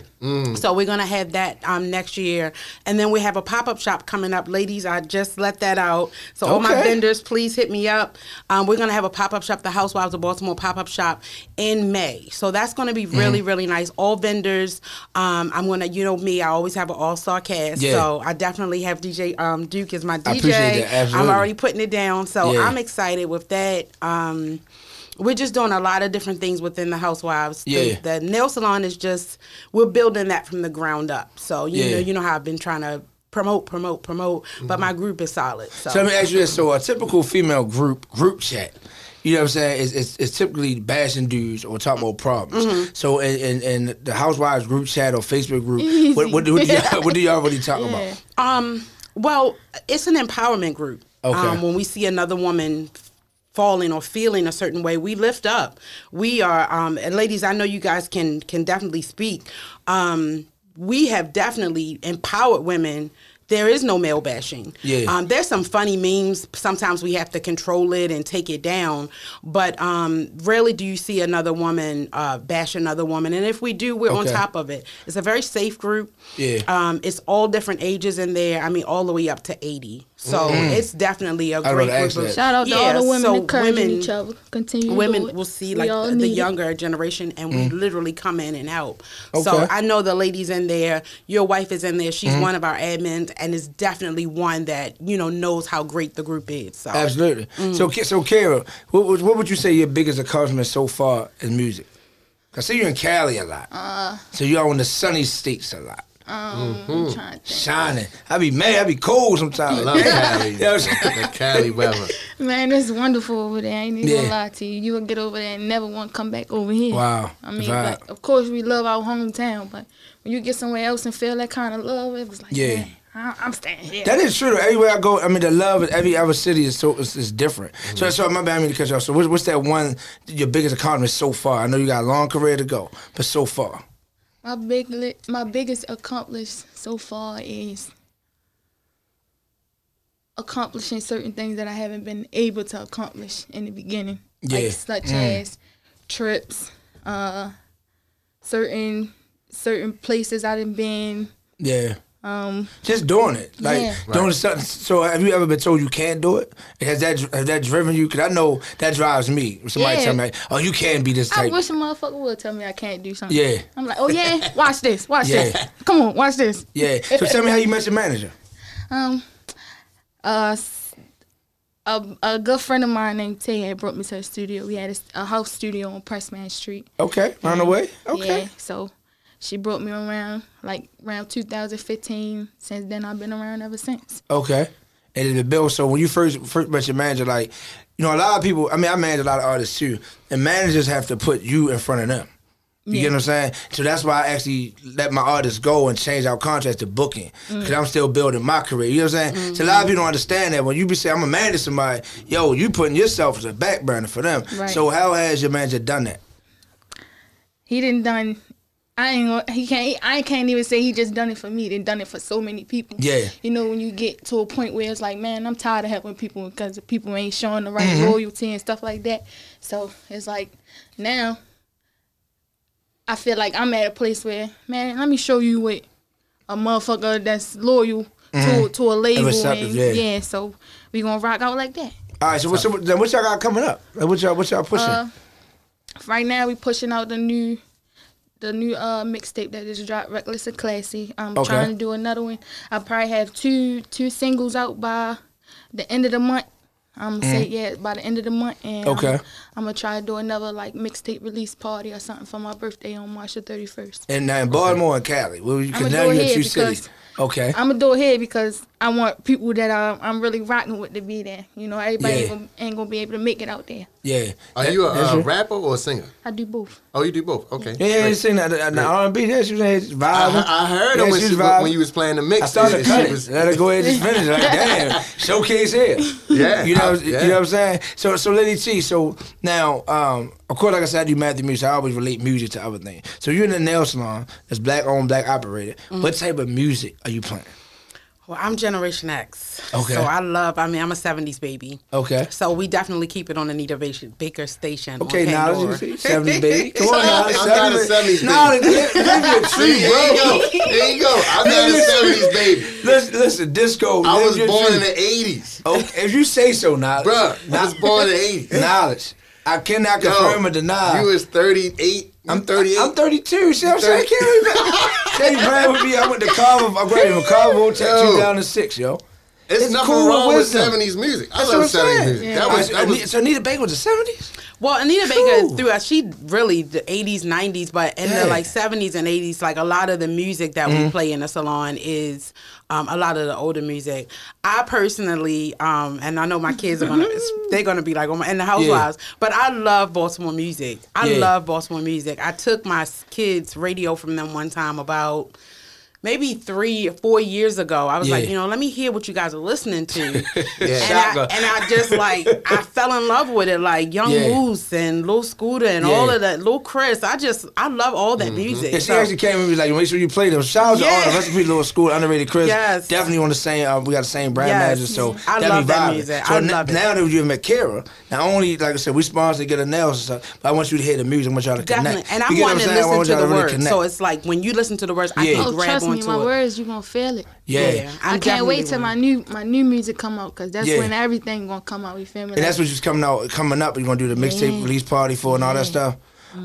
So we're gonna have that um, next year, and then we have a pop up shop coming up. Ladies, I just let that out. So all my vendors, please hit me up. Um, we're gonna have a pop up shop, the Housewives of Baltimore pop up shop in May. So that's gonna be really Mm-hmm. really nice. All vendors. Um, I'm gonna, you know me, I always have an all star cast. Yeah. So I definitely have DJ um, Duke as my DJ. I appreciate that, absolutely. I'm already putting it down. So Yeah. I'm excited with that. Um, we're just doing a lot of different things within the housewives. The- Yeah. The, nail salon is just we're building that from the ground up. So you Yeah. know, you know how I've been trying to promote, promote, promote, but my group is solid. So, So let me ask you this: So a typical female group group chat, you know what I'm saying? It's, it's, it's typically bashing dudes or talking about problems. Mm-hmm. So in, in, in the housewives group chat or Facebook group, what, what, do, what, do y'all, what do y'all really talk about? um, well, it's an empowerment group. Okay. Um, when we see another woman falling or feeling a certain way, we lift up. We are, um, and ladies, I know you guys can can definitely speak. Um, we have definitely empowered women. There is no male bashing. Yeah. Um, there's some funny memes. Sometimes we have to control it and take it down. But um, rarely do you see another woman uh, bash another woman. And if we do, we're on top of it. It's a very safe group. Yeah. Um, it's all different ages in there. I mean, all the way up to 80. So it's definitely a Mm-hmm. Great would've group of. Shout out to Yeah, all the women so encouraging women- each other. Continue. to Women do it. will see like all the need it. younger generation, and we literally come in and help. So Mm. I know the ladies in there. Your wife is in there. She's Mm-hmm. one of our admins, and is definitely one that you know knows how great the group is. So Absolutely. Mm. So, Ki- so Kara, what, would- what would you say your biggest accomplishment so far in music? I see you're in Cali a lot. Uh, so you're in the sunny states a lot. Um, I'm trying to think. Shining. I be mad. I be cold sometimes. I love Cali. You know what I'm saying? the Cali weather. Man, it's wonderful over there. I ain't even Yeah. gonna lie to you. You will get over there and never want to come back over here. Wow. I mean, Vibe. but of course we love our hometown, but when you get somewhere else and feel that kind of love, it was like, Yeah. yeah, I, I'm staying here. That is true. Everywhere I go, I mean, the love in every other city is so is, is different. So, so my bad, I mean to cut you off. So, what's, what's that one your biggest accomplishment so far? I know you got a long career to go, but so far, My big, li- my biggest accomplishment so far is accomplishing certain things that I haven't been able to accomplish in the beginning, Yeah. like such Mm. as trips, uh, certain certain places I done been. yeah, Um, just doing it, like Yeah. doing something. So, have you ever been told you can't do it? Has that has that driven you? Because I know that drives me. Somebody Yeah. tell me, "Oh, you can't be this type." I wish a motherfucker would tell me I can't do something. Yeah. I'm like, oh yeah, watch this, watch Yeah. this. Come on, watch this. yeah. So, tell me how you met your manager. Um, uh, s- a, a good friend of mine named Tay had brought me to the studio. We had a house studio on Pressman Street. Okay, round the way. Okay. Yeah, so she brought me around like around 2015. Since then, I've been around ever since. Okay. And it's been built. So when you first first met your manager, like, you know, a lot of people. I mean, I manage a lot of artists too, and managers have to put you in front of them. You get what I'm saying? So that's why I actually let my artists go and change our contracts to booking. Because Mm. I'm still building my career. You know what I'm saying? So a lot of people don't understand that. When you be saying, I'm a man to somebody, yo, you putting yourself as a back burner for them. Right. So how has your manager done that? He didn't done. I ain't. Gonna, he can't. I can't even say he just done it for me. He done it for so many people. Yeah. You know, when you get to a point where it's like, man, I'm tired of helping people because the people ain't showing the right Mm-hmm. Mhm. loyalty and stuff like that. So it's like now. I feel like I'm at a place where, man, let me show you what a motherfucker that's loyal to Mhm. to a label and yeah. yeah. So we gonna rock out like that. All right, so what, so what, what y'all got coming up? What y'all, what y'all pushing? Uh, right now we pushing out the new the new uh mixtape that just dropped, Reckless and Classy. I'm Okay. trying to do another one. I probably have two two singles out by the end of the month. I'm gonna say Mhm. yeah by the end of the month, and Okay. I'm, I'm gonna try to do another like mixtape release party or something for my birthday on March the 31st. and now in Baltimore and Cali. Well, you, I'ma now do you're it here two cities. Okay. I'm gonna do it here because I want people that I'm, I'm really rocking with to be there. You know, everybody Yeah. ain't, gonna, ain't gonna be able to make it out there. Yeah. Are you a That's uh, rapper or a singer? I do both. Oh, you do both. Okay. Yeah, you sing that the, the R&B. Yeah, she was vibing. I, I heard yeah, her when, she she, when you was playing the mix. I started and to cut. Let her go ahead and just finish. It. Like, damn, showcase here. Yeah, you know, I- you know what I'm saying. So, so Lady T. So now, um, of course, like I said, I do Math Through Music. I always relate music to other things. So you're in a nail salon that's black owned, black operated. Mm. What type of music are you playing? Well, I'm Generation X. Okay. So I love, I mean, I'm a 70s baby. Okay. So we definitely keep it on Anita Baker- Baker Station. Okay, now you see, 70s baby. Come on now, I'm not a 70s baby. No, give give me a treat, bro. there you go. There you go. I'm not a 70s baby. Listen, listen, disco. I was me a born in the 80s. Okay, if you say so, Niledge. Bruh, I was born in the 80s. Niledge. I cannot Yo, confirm or deny. You was 38. I'm 38. I'm 32. See what I'm saying? 30. Can't even. They playing with me. I went to Carver. I graduated from Carver Yo. 2006, yo. It's, nothing wrong with 70s music. I That's love what I'm 70s saying. music. That was, that was so Anita Baker was the 70s? Well, Anita Baker throughout she really the 80s, 90s, but in Yeah. the like 70s and 80s, like a lot of the music that we Mhm. play in the salon is um, a lot of the older music. I personally, um, and I know my kids are gonna they're gonna be like, oh my, and the housewives, but I love Baltimore music. I Yeah. love Baltimore music. I took my kids radio from them one time about maybe three or four years ago. I was like, you know, let me hear what you guys are listening to. and, I, and I just like I fell in love with it, like Young Yeah. Moose and Lil Scooter and Yeah. all of that, Lil Chris. I just I love all that music. Yeah, she So- actually came and was like, make sure you play them. Shout out to all Yeah. the recipe little school, underrated Chris. Yes. Definitely on the same, uh, we got the same brand Yes. manager, so I definitely love that vibing. music. So I n- love it. now that you've met Kara, not only, like I said, we sponsor to get a nails and stuff, but I want you to hear the music, I want y'all to Definitely, connect. and You I'm get what wanting to listen to the really words. connect. So it's like when you listen to the words, I can Oh, grab trust me, onto my it. words you gonna feel it. Yeah. Yeah, I can't wait till my new my new music come out because that's Yeah. when everything gonna come out. You feel me? And that's what just coming out, coming up. You're gonna do the mixtape Yeah. release party for and all that stuff.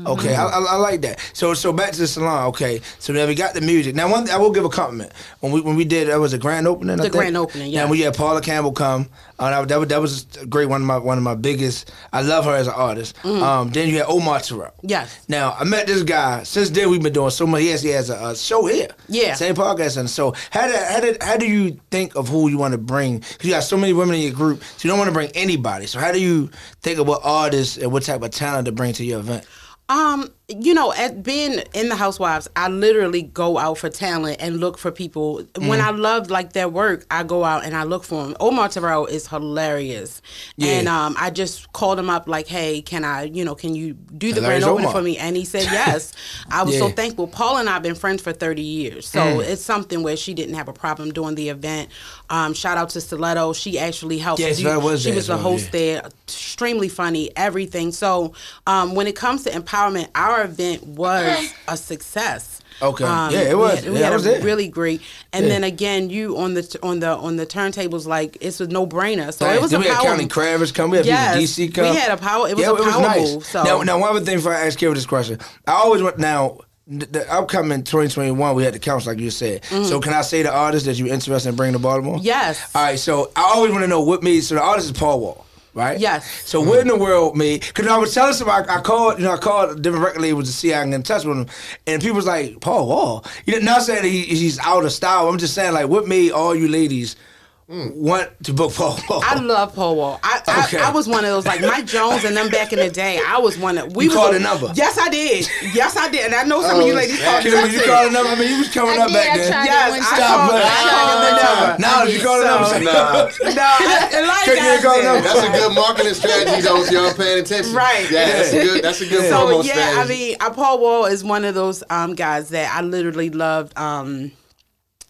Okay, I, I, I like that. So so back to the salon. Okay, so now we got the music. Now one, I will give a compliment when we when we did that was a grand opening. I The grand opening, yeah. And we had Paula Campbell come. Uh, that, that, was- that was a great. One of my one of my biggest. I love her as an artist. Mm. Um, then you had Omar Terrell. Yes. Now I met this guy. Since then we've been doing so much. He actually has a, a show here. Yeah. Same podcast and so how did how did how do you think of who you want to bring? Because you got so many women in your group, so you don't want to bring anybody. So how do you think of what artists and what type of talent to bring to your event? Um, you know, at being in the Housewives, I literally go out for talent and look for people. When Mm. I love like their work, I go out and I look for them. Omar Terrell is hilarious, Yeah. and um, I just called him up like, "Hey, can I, you know, can you do the grand opening for me?" And he said yes. I was so thankful. Paul and I have been friends for thirty years, so Mm. it's something where she didn't have a problem doing the event. Um, shout out to Stiletto. She actually helped. Yes, that was she was the well, host yeah. there extremely funny everything so um, when it comes to empowerment our event was a success Okay. Um, Yeah, it was. we had, we Yeah, had was a there. really great and Yeah. then again you on the on the on the turntables like it's a no-brainer so Thanks. it was then a we had power County Kravitz come. We had yes, people DC come. we had a power it was yeah, a it was power nice. move so Now, now one other thing before I ask Kara this question, I always want now. The the upcoming 2021, we had the council, like you said. Mhm. So, can I say the artist that you're interested in bringing to Baltimore? yes All right, so I always want to know what made. So the artist is Paul Wall, right? Yes. So what in the world made? Because I was telling somebody, I called, you know, I called different record labels to see how I can get in touch with him, and people was like, Paul Wall. You know, not saying he, he's out of style. I'm just saying like, what made all you ladies want to book Paul Wall? I love Paul Wall. I, Okay. I I was one of those like Mike Jones and them back in the day. I was one of we You was called a- the number? Yes, I did. Yes, I did. And I know some of you Oh, ladies shit. called Can the you call the number? I mean, you was coming I up did, back I then. tried Yes, I Stop called- I called the number. Now you call the number. Nah. No, I, like Can you I call the said. number? That's a good marketing strategy though if y'all paying attention. Right. Yeah, that's a good that's a good so yeah. I mean, uh, Paul Wall is one of those um, guys that I literally loved.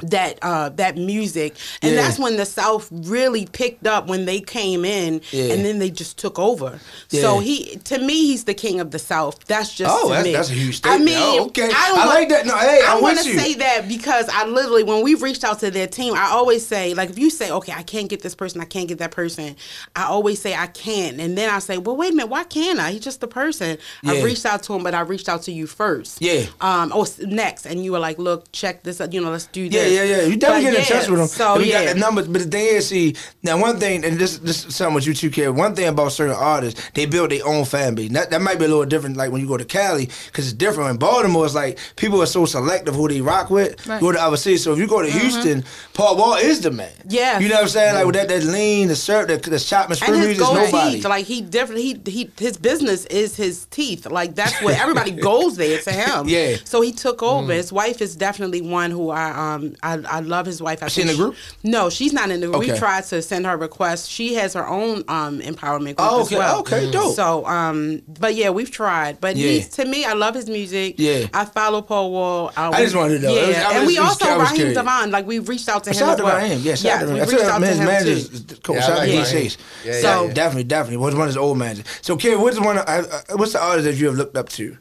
That uh that music. And Yeah. that's when the south really picked up when they came in Yeah. and then they just took over. So he to me he's the king of the south. That's just Oh, that's- that's a huge i mean Oh, okay. i, I want- like that. No, hey, i I'm want to say that because i literally when we've reached out to their team i always say like if you say okay i can't get this person i can't get that person i always say i can't. And then i say well wait a minute why can't i? He's just a person. I reached out to him but i reached out to you first. Yeah. um oh next. And you were like look check this out. You know let's do Yeah, this yeah, yeah. You definitely But get in yeah, touch with them. so we yeah got the numbers, but the thing is, see, now one thing, and this this is something what you two care. One thing about certain artists, they build their own fan base. That, that might be a little different, like when you go to Cali, because it's different. In Baltimore, it's like people are so selective who they rock with. Right. Go to other cities. So if you go to Houston, Paul Wall is the man. Yeah. you know what I'm saying? Like with that that lean, the syrup, the, the chop and screw music, gold nobody. teeth, like he different. He he his business is his teeth. Like that's where everybody goes there to him. Yeah. So he took over. Mm. His wife is definitely one who I um I, I love his wife. I Is she in the group? No, she's not in the group. We tried to send her requests. She has her own um empowerment group Oh, as okay. well. Okay, dope. So um, but yeah, we've tried. But Yeah. he's to me, I love his music. Yeah. I follow Paul Wall. Uh, I just wanted to know. Yeah, was- was and we just- also I was Raheem curious. Devon. Like we reached out to him Shout out as to well. Raheem. Yeah, shout out to we Raheem. reached That's out to his him manager too. cool. Yeah, Shout out to Raheem. Yeah, yeah, So- Definitely, definitely. What's one of his old managers. So, Kid, what's the one? I, I, what's the artist that you have looked up to,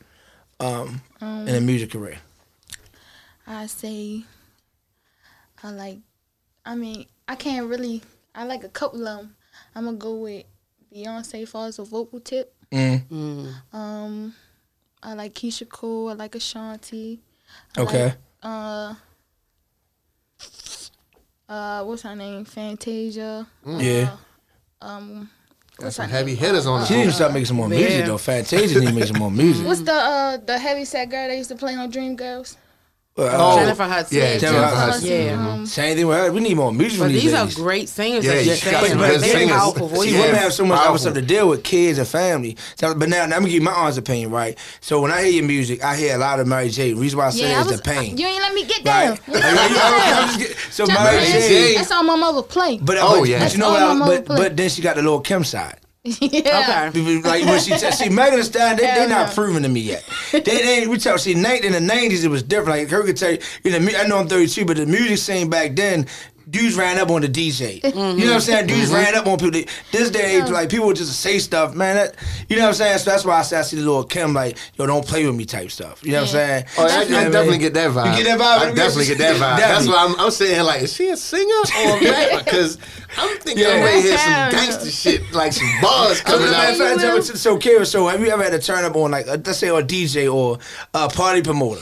um, Um, in a music career? I say I like. I mean, I can't really. I like a couple of them. I'm gonna go with Beyonce far as a vocal tip. Mm. Um, I like Keyshia Cole. I like Ashanti. I Okay. like, uh. Uh, what's her name? Fantasia. Mm. Yeah. Um, Got what's some heavy name? hitters on the She need to start making some more music though. Fantasia need to make some more music. What's the uh the heavy set girl that used to play on Dreamgirls? Uh, Jennifer Hudson. Yeah, Jennifer Jennifer Hudson. Hudson. Yeah. Um, Same thing with her. We need more music But from these these are great singers. Yeah, yeah, you she say, got some like, good very singers. powerful See, voices. women have so much Powerful. stuff to deal with, kids and family. So, but now, now I'm gonna give you my honest opinion, right? So when I hear your music, I hear a lot of Mary J. The reason why I say yeah, it I is was, the pain. You ain't let me get down. Right? Like, I'm just so Mary Mary J. J. That's all my mother play. But, Oh, but, yeah. but you know what? I, but, but then she got the little Kim side. Yeah. Okay. Like when she t- see Megan Thee Stallion, they, they not no. proven to me yet. They, they we talk. See, Nate in the nineties, it was different. Like her could tell you, you know, mu- I know I'm 32, but the music scene back then. Dudes ran up on the DJ. You know what I'm mm-hmm. saying? Dudes mm-hmm. ran up on people. This day, like people would just say stuff, man. That, you know what I'm saying? So that's why I say I see the little Kim like, yo, don't play with me type stuff. You know what I'm saying? Oh, I, I You know what I definitely mean? get that vibe. You get that vibe? I definitely get that vibe. That's Definitely. why I'm, I'm sitting here like, is she a singer or a rapper? Because I'm thinking Yeah. I'm ready to hear some gangster shit, like some bars coming As a matter of out. fact, tell me- So, so have you ever had to turn up on like, let's say, a DJ or a party promoter?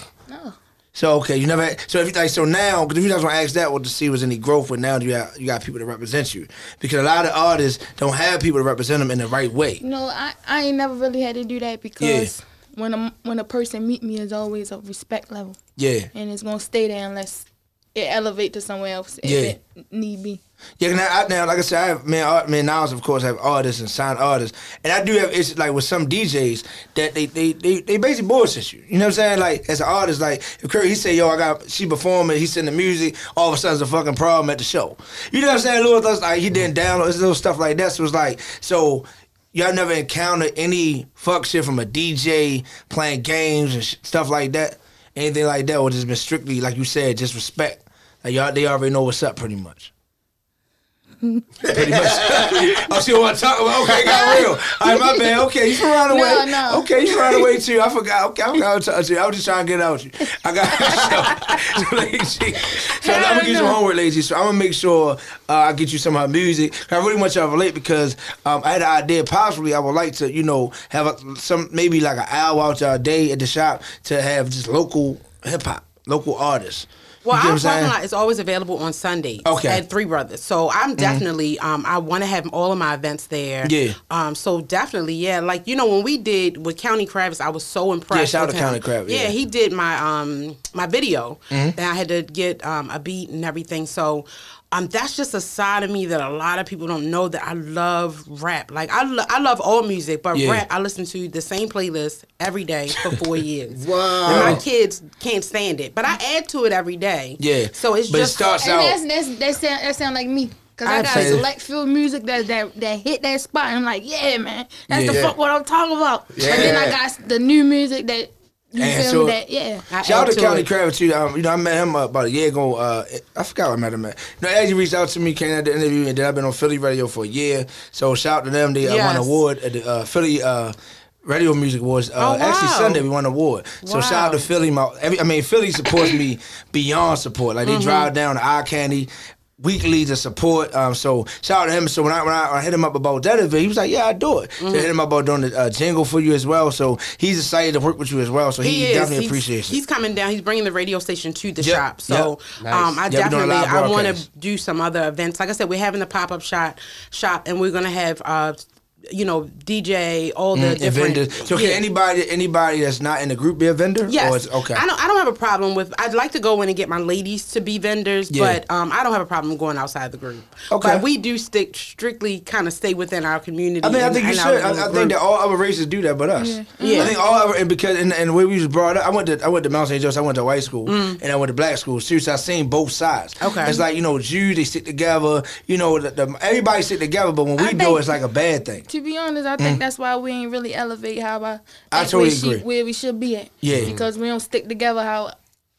So okay, you never had, so if you like so now because if you just want to ask that, what to see was any growth with now you got you got people to represent you. Because a lot of artists don't have people to represent them in the right way. No, I, I ain't never really had to do that because when a when a person meet me, is always a respect level, Yeah, and it's gonna stay there unless it elevate to somewhere else if Yeah. it need be. yeah. Now, I, now like I said, I have man, art, man, of course have artists and signed artists, and I do have issues like with some DJs that they they they, they basically bullshit you. You know what I'm saying? Like as an artist, like if Kurt he say yo I got she performing, he send the music, all of a sudden it's a fucking problem at the show. You know what I'm saying? Little things like he didn't download little stuff like that. So it's like so. Y'all never encountered any fuck shit from a DJ playing games and sh- stuff like that, anything like that, or just been strictly like you said, just respect. Like y'all, they already know what's up, pretty much. pretty much. oh, she want to talk about? Okay, got real. All right, my bad. Okay, you from around the way. No, no. Okay, you from around the way too. I forgot. Okay, I'm gonna touch you. I was just trying to get out with you. I got so, so, lady, so I'm gonna get you some homework, lady. So I'm gonna make sure uh, I get you some of her music. I really want y'all to relate because um, I had an idea. Possibly, I would like to, you know, have a, some maybe like an hour out y'all day at the shop to have just local hip hop, local artists. Well, You our parking lot is always available on Sundays Okay. at Three Brothers. So I'm definitely, um, I want to have all of my events there. Yeah. Um, so definitely, yeah. Like you know, when we did with County Kravitz, I was so impressed. Yeah, shout out to. County Kravitz, Yeah, yeah. he did my um my video, Mhm. and I had to get um a beat and everything. So. Um, that's just a side of me that a lot of people don't know that I love rap. Like I, lo- I love all music, but Yeah. rap I listen to the same playlist every day for four years. Wow. And my kids can't stand it, but I add to it every day. Yeah. So it's But it just starts And out- that's, that's that sound that sound like me. Cause I, I got say- select few music that that that hit that spot. And I'm like, yeah, man, that's the fuck what I'm talking about. Yeah. And then I got the new music that you And feel so- me that yeah. I Shout out to County it. Kravitz too. Um, you know, I met him uh, about a year ago. Uh, I forgot where I met him at. You know, as he reached out to me, came at the interview, and then I've been on Philly radio for a year. So shout out to them. They uh, won an award at the uh, Philly uh, Radio Music Awards. Uh, Oh, Actually. Sunday we won an award. Wow. So shout out to Philly. My, every, I mean, Philly supports me beyond support. Like they Mm-hmm. drive down to eye candy. Weekly to support, um. So shout out to him. So when I when I, I hit him up about that event, he was like, "Yeah, I do it." So I hit him up about doing the uh, jingle for you as well. So he's excited to work with you as well. So he, He definitely he's, appreciates it. He's coming down. He's bringing the radio station to the Yep, shop. So yep. um, I Nice. Doing a definitely I want to do some other events. Like I said, we're having the pop up shop shop, and we're gonna have uh, you know, DJ, all the Mm, different vendors. So can Yeah. anybody anybody that's not in the group be a vendor? Yes. Or it's, okay. I don't. I don't have a problem with. I'd like to go in and get my ladies to be vendors, Yeah. but um, I don't have a problem going outside the group. Okay. But we do stick strictly, kind of stay within our community. I mean, I think you should. I, I think that all other races do that, but us. Yeah. Yeah. I think all other and because and, and the way we was brought up, I went to I went to Mount St. Joseph. I went to white school and I went to black school. too. So I seen both sides. Mm. Okay. It's like you know Jews they stick together. You know the, the, everybody sit together, but when we I do, it's like a bad thing. To be honest, I think that's why we ain't really elevate how I, Mm. I totally where, she- where we should be at. Yeah. Because we don't stick together how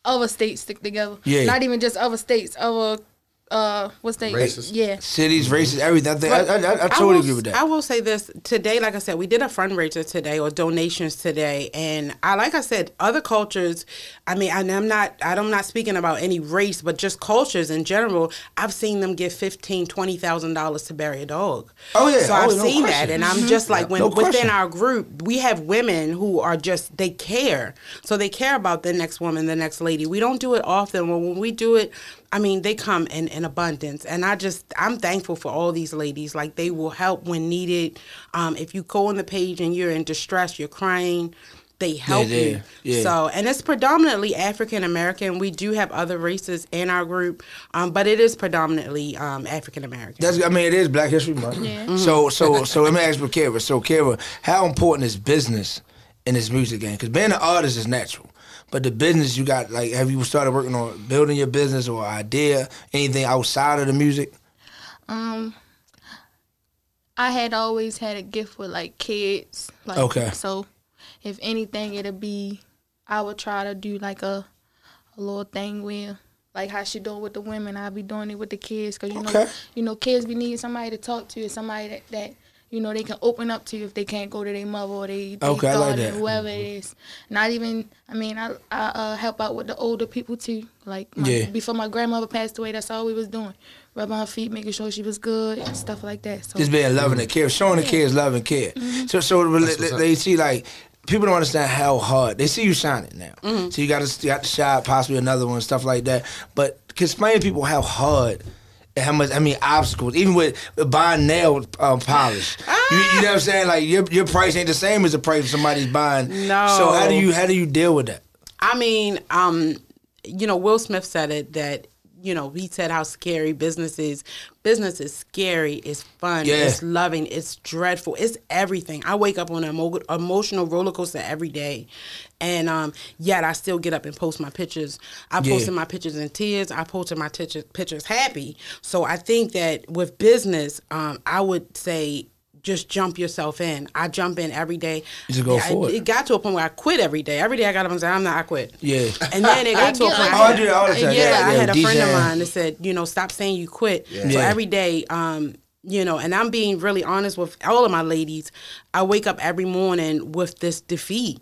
other states stick together. Yeah. Not even just other states, other uh what's they Races. Yeah. Cities, races, everything. I think I, I, I, I totally will, agree with that. I will say this today, like I said, we did a fundraiser today or donations today, and I like I said, other cultures. I mean, and I'm not, I'm not speaking about any race, but just cultures in general. I've seen them give fifteen, twenty thousand dollars to bury a dog. Oh, yeah. so Oh, I've no seen question. that, and I'm just like when No within question. our group, we have women who are just they care, so they care about the next woman, the next lady. We don't do it often, but when we do it. I mean, they come in, in abundance, and I just I'm thankful for all these ladies. Like they will help when needed. Um, if you go on the page and you're in distress, you're crying, they help yeah, you. yeah. So, and it's predominantly African American. We do have other races in our group, um, but it is predominantly um, African American. That's, I mean, it is Black History Month. Yeah. So, so, so let me ask you, Kara. So, Kara, how important is business in this music game? Because being an artist is natural, but the business you got, like, have you started working on building your business or idea, anything outside of the music? Um I had always had a gift with like kids. Like Okay. so if anything it'd be I would try to do like a a little thing where like how she doing with the women, I'd be doing it with the kids because you know you know kids be needing somebody to talk to, somebody that, that you know they can open up to you if they can't go to their mother or they, they Okay, I like daughter, that. whoever mm-hmm. it is. Not even I mean I I uh, help out with the older people too. Like my, Yeah. before my grandmother passed away, that's all we was doing, rubbing her feet, making sure she was good and stuff like that. So Just being loving and care, showing the kids love and care. Mm-hmm. So, so they, they- they see like people don't understand how hard they see you shining now. Mm-hmm. So you got to you got to shot, possibly another one, stuff like that. But explain to people how hard. How much? I mean, obstacles. Even with buying nail um, polish, you, you know what I'm saying? Like your your price ain't the same as the price of somebody's buying. No. So how do you how do you deal with that? I mean, um, you know, Will Smith said it that you know he said how scary business is. Business is scary. It's fun. Yeah. It's loving. It's dreadful. It's everything. I wake up on an emo- emotional roller coaster every day, and um, yet I still get up and post my pictures. I Yeah. posted my pictures in tears. I posted my pictures pictures happy. So I think that with business, um, I would say. Just jump yourself in. I jump in every day. You just go Yeah, for it. It got to a point where I quit every day. Every day I got up and said, "I'm not. I quit." Yeah. And then it got to a point. get- Oh, I do all the time. Yeah, Yeah, I yeah, had a friend of mine that said, you know, stop saying you quit. So Yeah. every day, um, you know, and I'm being really honest with all of my ladies. I wake up every morning with this defeat.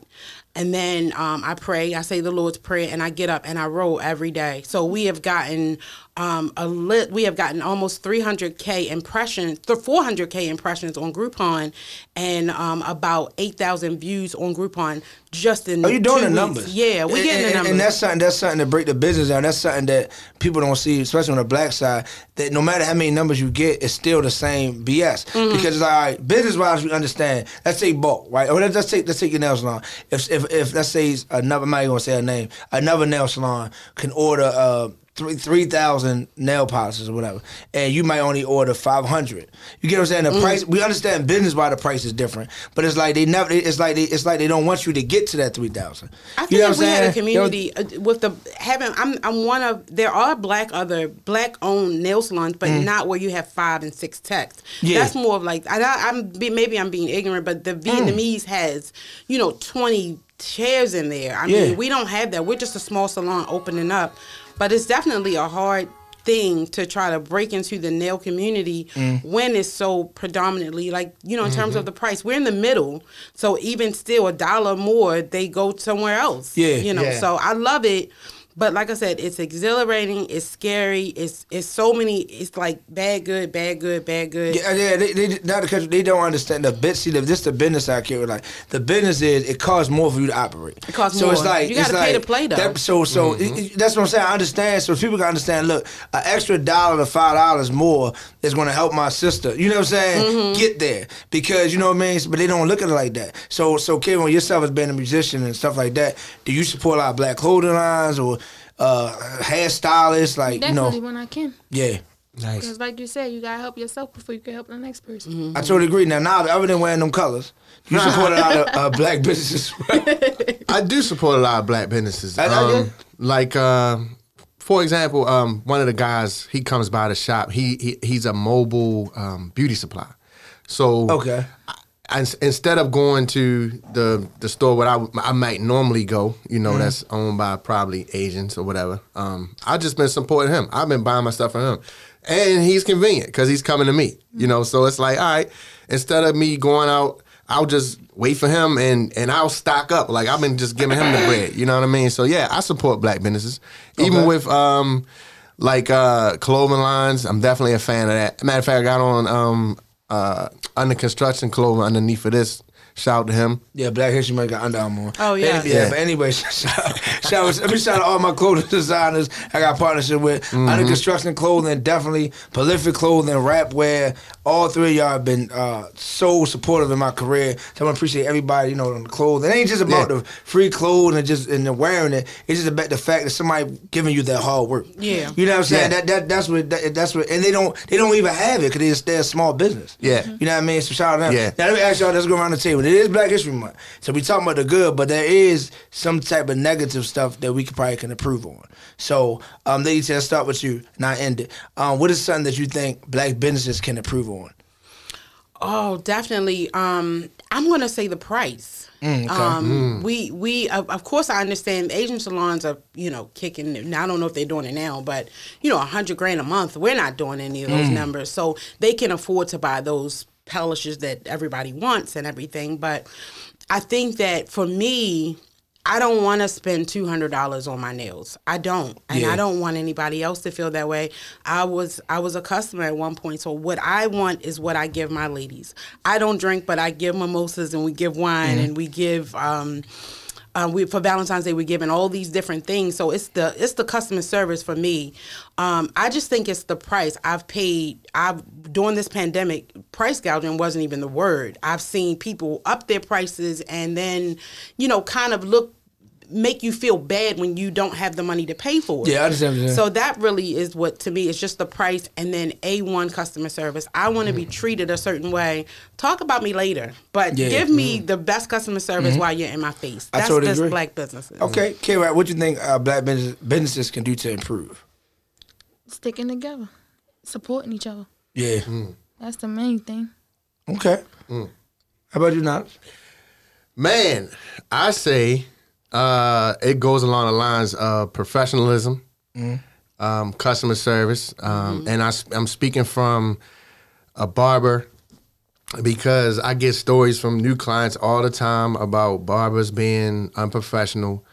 And then um, I pray, I say the Lord's Prayer, and I get up and I roll every day. So we have gotten um, a lit. We have gotten almost 300k impressions, th- 400k impressions on Groupon, and um, about 8,000 views on Groupon just in. Are you doing the weeks. numbers? Yeah, we're And- getting the and, numbers. And that's something that's something to break the business down. That's something that people don't see, especially on the black side. That no matter how many numbers you get, it's still the same BS. Mm-hmm. Because it's like, all right, business wise, we understand. Let's say bulk, right? Or let's, let's take let's take your nail salon. If if if let's say another, I'm not even gonna say a name. Another nail salon can order. Uh, three three thousand nail polishes or whatever, and you might only order five hundred. You get what I'm saying? The Mm. price. We understand business why the price is different, but it's like they never. It's like they, it's like they don't want you to get to that three thousand. I think You know if we I'm had a saying? Community uh, with the having, I'm I'm one of there are black other black owned nail salons, but Mm. not where you have five and six techs. Yeah. That's more of like I, I'm maybe I'm being ignorant, but the Mm. Vietnamese has you know twenty chairs in there. I Yeah. mean, we don't have that. We're just a small salon opening up, but it's definitely a hard thing to try to break into the nail community Mm. when it's so predominantly like you know in terms Mhm. of the price we're in the middle so even still a dollar more they go somewhere else Yeah, you know yeah. so i love it but like I said, it's exhilarating. It's scary. It's it's so many. It's like bad, good, bad, good, bad, good. Yeah, yeah, they, they not because they don't understand the bit. See, the, this the business I care like the business is it costs more for you to operate. It costs so more. it's like You gotta pay like, to play, though. That, so so it- it- that's what I'm saying. I understand. So people can understand. Look, an extra dollar to five dollars more is going to help my sister. You know what I'm saying? Mm-hmm. Get there because you know what I mean. But they don't look at it like that. So so Kevin, yourself as being a musician and stuff like that, do you support a lot of black clothing lines or uh, hairstylists? Like Definitely you know, when I can. yeah. Nice. Because like you said, you gotta help yourself before you can help the next person. I totally agree. Now, now, other than wearing them colors, you support a lot of uh, black businesses. I do support a lot of black businesses. I know you Um, like, uh, for example, um, one of the guys he comes by the shop. He, he he's a mobile um, beauty supply. So Okay. I, instead of going to the the store where I might normally go, you know, Mhm. that's owned by probably Asians or whatever. Um, I just been supporting him. I've been buying my stuff from him, and he's convenient because he's coming to me. You know, so it's like, all right, instead of me going out, I'll just wait for him and and I'll stock up. Like I've been just giving him the bread. You know what I mean? So yeah, I support black businesses, even Okay. with um like uh clothing lines. I'm definitely a fan of that. Matter of fact, I got on um uh under construction clothing underneath of this. Shout out to him. Yeah, Black History Month got Under Armour. Oh, yeah. yeah. Yeah. But anyway, shout, shout, let me shout out all my clothing designers I got partnership with. Mm-hmm. Under Construction Clothing, definitely Prolific Clothing, Rap Wear. All three of y'all have been uh, so supportive in my career. So I want to appreciate everybody, you know, on the clothing. It ain't just about Yeah. the free clothes and just and the wearing it. It's just about the fact that somebody giving you that hard work. Yeah. You know what I'm saying? Yeah. That, that that's what that, that's what, and they don't they don't even have it because they're a small business. Yeah. You know what I mean? So shout out to them. Yeah. Now let me ask y'all. Let's go around the table. It is Black History Month, so we talking about the good, but there is some type of negative stuff that we could probably can improve on. So, um, let's start with you. Not end it. Um, what is something that you think black businesses can improve on? Oh, definitely. Um, I'm gonna say the price. Mm, okay. Um, we we of, of course I understand Asian salons are you know kicking. Now I don't know if they're doing it now, but you know a hundred grand a month. We're not doing any of those Mm. numbers, so they can afford to buy those polishes that everybody wants and everything. But I think that for me, I don't want to spend two hundred dollars on my nails. I don't, and Yeah. I don't want anybody else to feel that way. I was I was a customer at one point, so what I want is what I give my ladies. I don't drink, but I give mimosas and we give wine Mhm. and we give. Um, um, we for Valentine's Day we're giving all these different things. So it's the it's the customer service for me. Um, I just think it's the price I've paid. I've during this pandemic, price gouging wasn't even the word. I've seen people up their prices and then, you know, kind of look make you feel bad when you don't have the money to pay for it. Yeah, I understand what you're. So that really is what to me is just the price and then A1 customer service. I want to be treated a certain way. Talk about me later, but Yeah. give me the best customer service Mhm. while you're in my face. I That's totally just agree. black businesses. Okay, K. Right, what do you think uh, black business, businesses can do to improve? Sticking together, supporting each other. Yeah. That's the main thing. Okay. Mm. How about you, not? Man, I say uh, it goes along the lines of professionalism, Mm. um, customer service, um, and I, am speaking from a barber because I get stories from new clients all the time about barbers being unprofessional.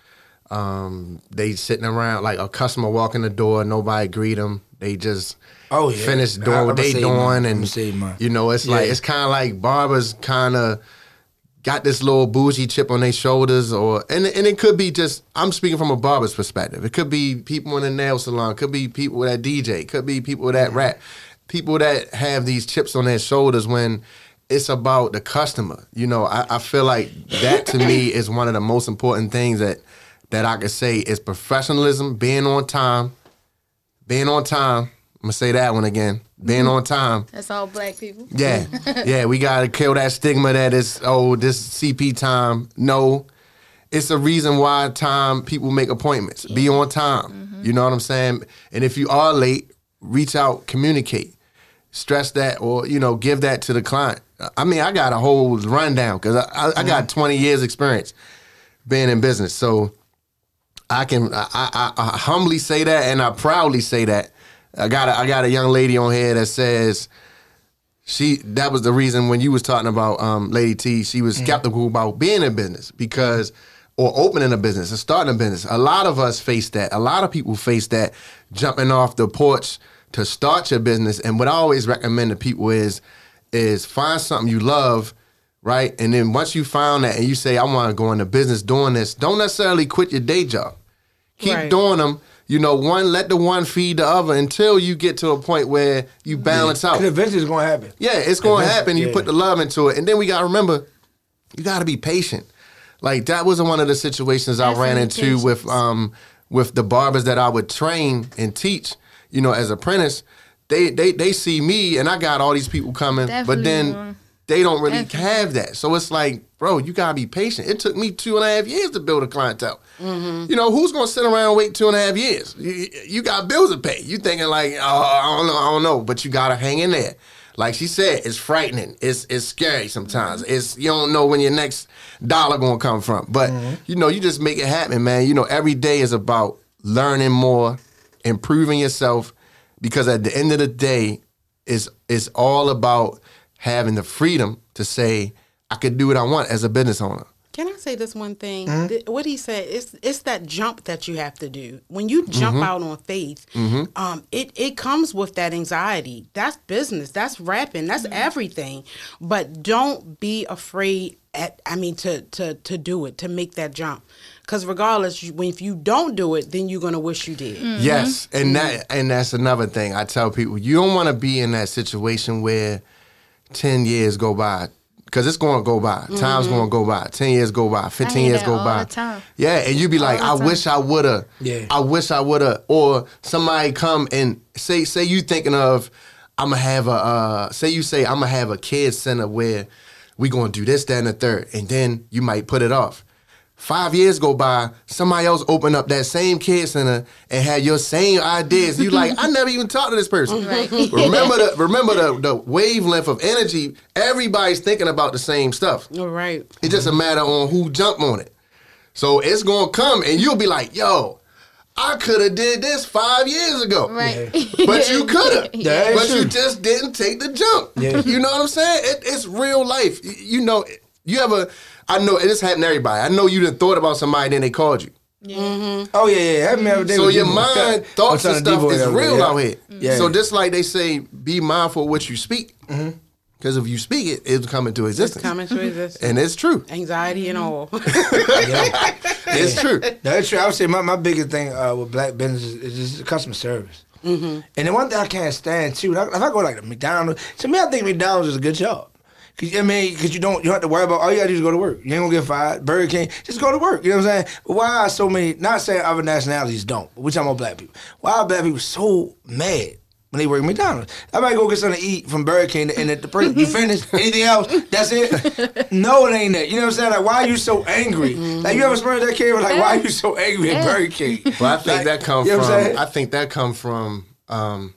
Um, they sitting around like a customer walking the door, nobody greet them. They just Oh, yeah. finish doing what I'ma they doing, mine. And you know it's like it's kind of like barbers kind of got this little bougie chip on their shoulders, or and and it could be just I'm speaking from a barber's perspective. It could be people in a nail salon, could be people that DJ, could be people that rap, people that have these chips on their shoulders when it's about the customer. You know, I, I feel like that to me is one of the most important things that that I could say is professionalism, being on time, being on time. I'm gonna say that one again. Being mm-hmm. on time. That's all black people. Yeah, yeah, we gotta kill that stigma that it's oh this CP time. No, it's a reason why time people make appointments. Be on time. Mm-hmm. You know what I'm saying? And if you are late, reach out, communicate, stress that, or you know, give that to the client. I mean, I got a whole rundown because I, I, I got mm-hmm. 20 years experience being in business, so I can I, I, I humbly say that and I proudly say that. I got a, I got a young lady on here that says she that was the reason when you was talking about um, Lady T, she was skeptical about being in business because or opening a business or starting a business. A lot of us face that. A lot of people face that jumping off the porch to start your business. And what I always recommend to people is is find something you love, right? And then once you found that and you say, I want to go into business doing this, don't necessarily quit your day job. Keep Right. doing them. You know, one let the one feed the other until you get to a point where you balance out. Because eventually it's gonna happen. Yeah, it's going to Eventually, happen. You yeah. put the love into it, and then we got to remember, you got to be patient. Like that was one of the situations I ran Definitely into with um with the barbers that I would train and teach. You know, as apprentice, they they they see me, and I got all these people coming, but then bro. They don't really have that. So it's like, bro, you gotta be patient. It took me two and a half years to build a clientele. Mm-hmm. You know, who's gonna sit around and wait two and a half years? You, you got bills to pay. You thinking like, oh, I don't know, I don't know, but you gotta hang in there. Like she said, it's frightening. It's it's scary sometimes. Mm-hmm. It's you don't know when your next dollar gonna come from. But mm-hmm. you know, you just make it happen, man. You know, every day is about learning more, improving yourself, because at the end of the day, it's it's all about having the freedom to say, I could do what I want as a business owner. Can I say this one thing? Mhm. Th- What he said, it's it's that jump that you have to do. When you jump Mhm. out on faith, Mhm. um, it it comes with that anxiety. That's business. That's rapping. That's everything. But don't be afraid. At I mean to to to do it to make that jump. Because regardless, when if you don't do it, then you're gonna wish you did. Yes, and that and that's another thing I tell people: you don't want to be in that situation where ten years go by because it's going to go by. Time's Mhm. going to go by. Ten years go by. Fifteen hear years that go all by. the time. Yeah, and you be like, All I the time. wish I woulda. Yeah. I wish I woulda. Or somebody come and say say you thinking of I'm gonna have a uh, say you say I'm gonna have a kids center where we gonna do this, that, and the third, and then you might put it off. Five years go by, somebody else opened up that same kid center and had your same ideas. You like, I never even talked to this person. Right. remember the remember the, the wavelength of energy. Everybody's thinking about the same stuff. All right. It's just a matter on who jump on it. So it's gonna come, and you'll be like, "Yo, I could have did this five years ago, Right. but you could have, Yeah, but it's you just didn't take the jump. Yeah. You know what I'm saying? It, it's real life. You know, you ever? I know and this happened to everybody. I know you didn't thought about somebody, then they called you. Yeah. Oh yeah, yeah. Happened every day So with your D-Boy. mind, thoughts and stuff D-Boy is real yeah. out here. Yeah. So just like they say, be mindful of what you speak, because if you speak it, it'll come into It's existence. coming to existence. and it's true. Anxiety and all. yeah. It's true. That's true. I would say my, my biggest thing uh, with black businesses is just customer service. mm-hmm. And the one thing I can't stand too, if I go like to McDonald's, to me I think McDonald's is a good job. Cause, I mean, because you don't you don't have to worry about all you gotta do is go to work. You ain't gonna get fired. Burger King, just go to work. You know what I'm saying? But why are so many? Not saying other nationalities don't, but we're talking about black people. Why are black people so mad when they work at McDonald's? I might go get something to eat from Burger King and at the person you finished. Anything else? That's it. no, it ain't that. You know what I'm saying? Like, why are you so angry? Like, you ever experienced that kid? Like, why are you so angry at Burger King? But I think Like, that comes you know from. I think that come from. Um,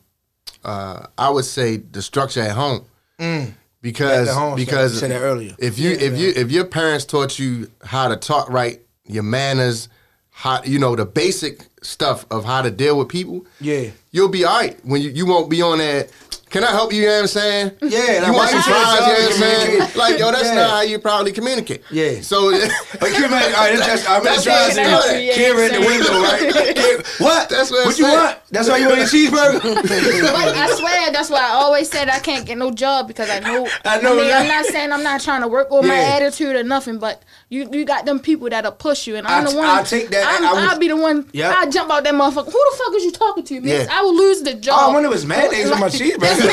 uh, I would say the structure at home Mm. Because because said earlier. If you Yeah, if you if your parents taught you how to talk right, your manners, how you know the basic stuff of how to deal with people, Yeah. you'll be all right. When you you won't be on that. Can I help you? You know what I'm saying? Yeah, you want some fries? You know what I'm saying? Like yo, that's Yeah. not how you probably communicate. Yeah. So Like, you imagine? All right, that's, I'm That's trying what I'm to saying. Kira in the window, right? Kira, what? That's what I'm What you want? That's why you want your cheeseburger? But I swear that's why I always said I can't get no job because I know. I know mean. I'm not saying I'm not trying to work on my Yeah. attitude or nothing, but you you got them people that'll push you, and I'm I- the one. I'll take that. I'm, I was- I'll be the one. Yep. I jump out that motherfucker. Who the fuck is you talking to, man? Yeah. I will lose the job. Oh, I wonder if it's mayonnaise on my cheeseburger.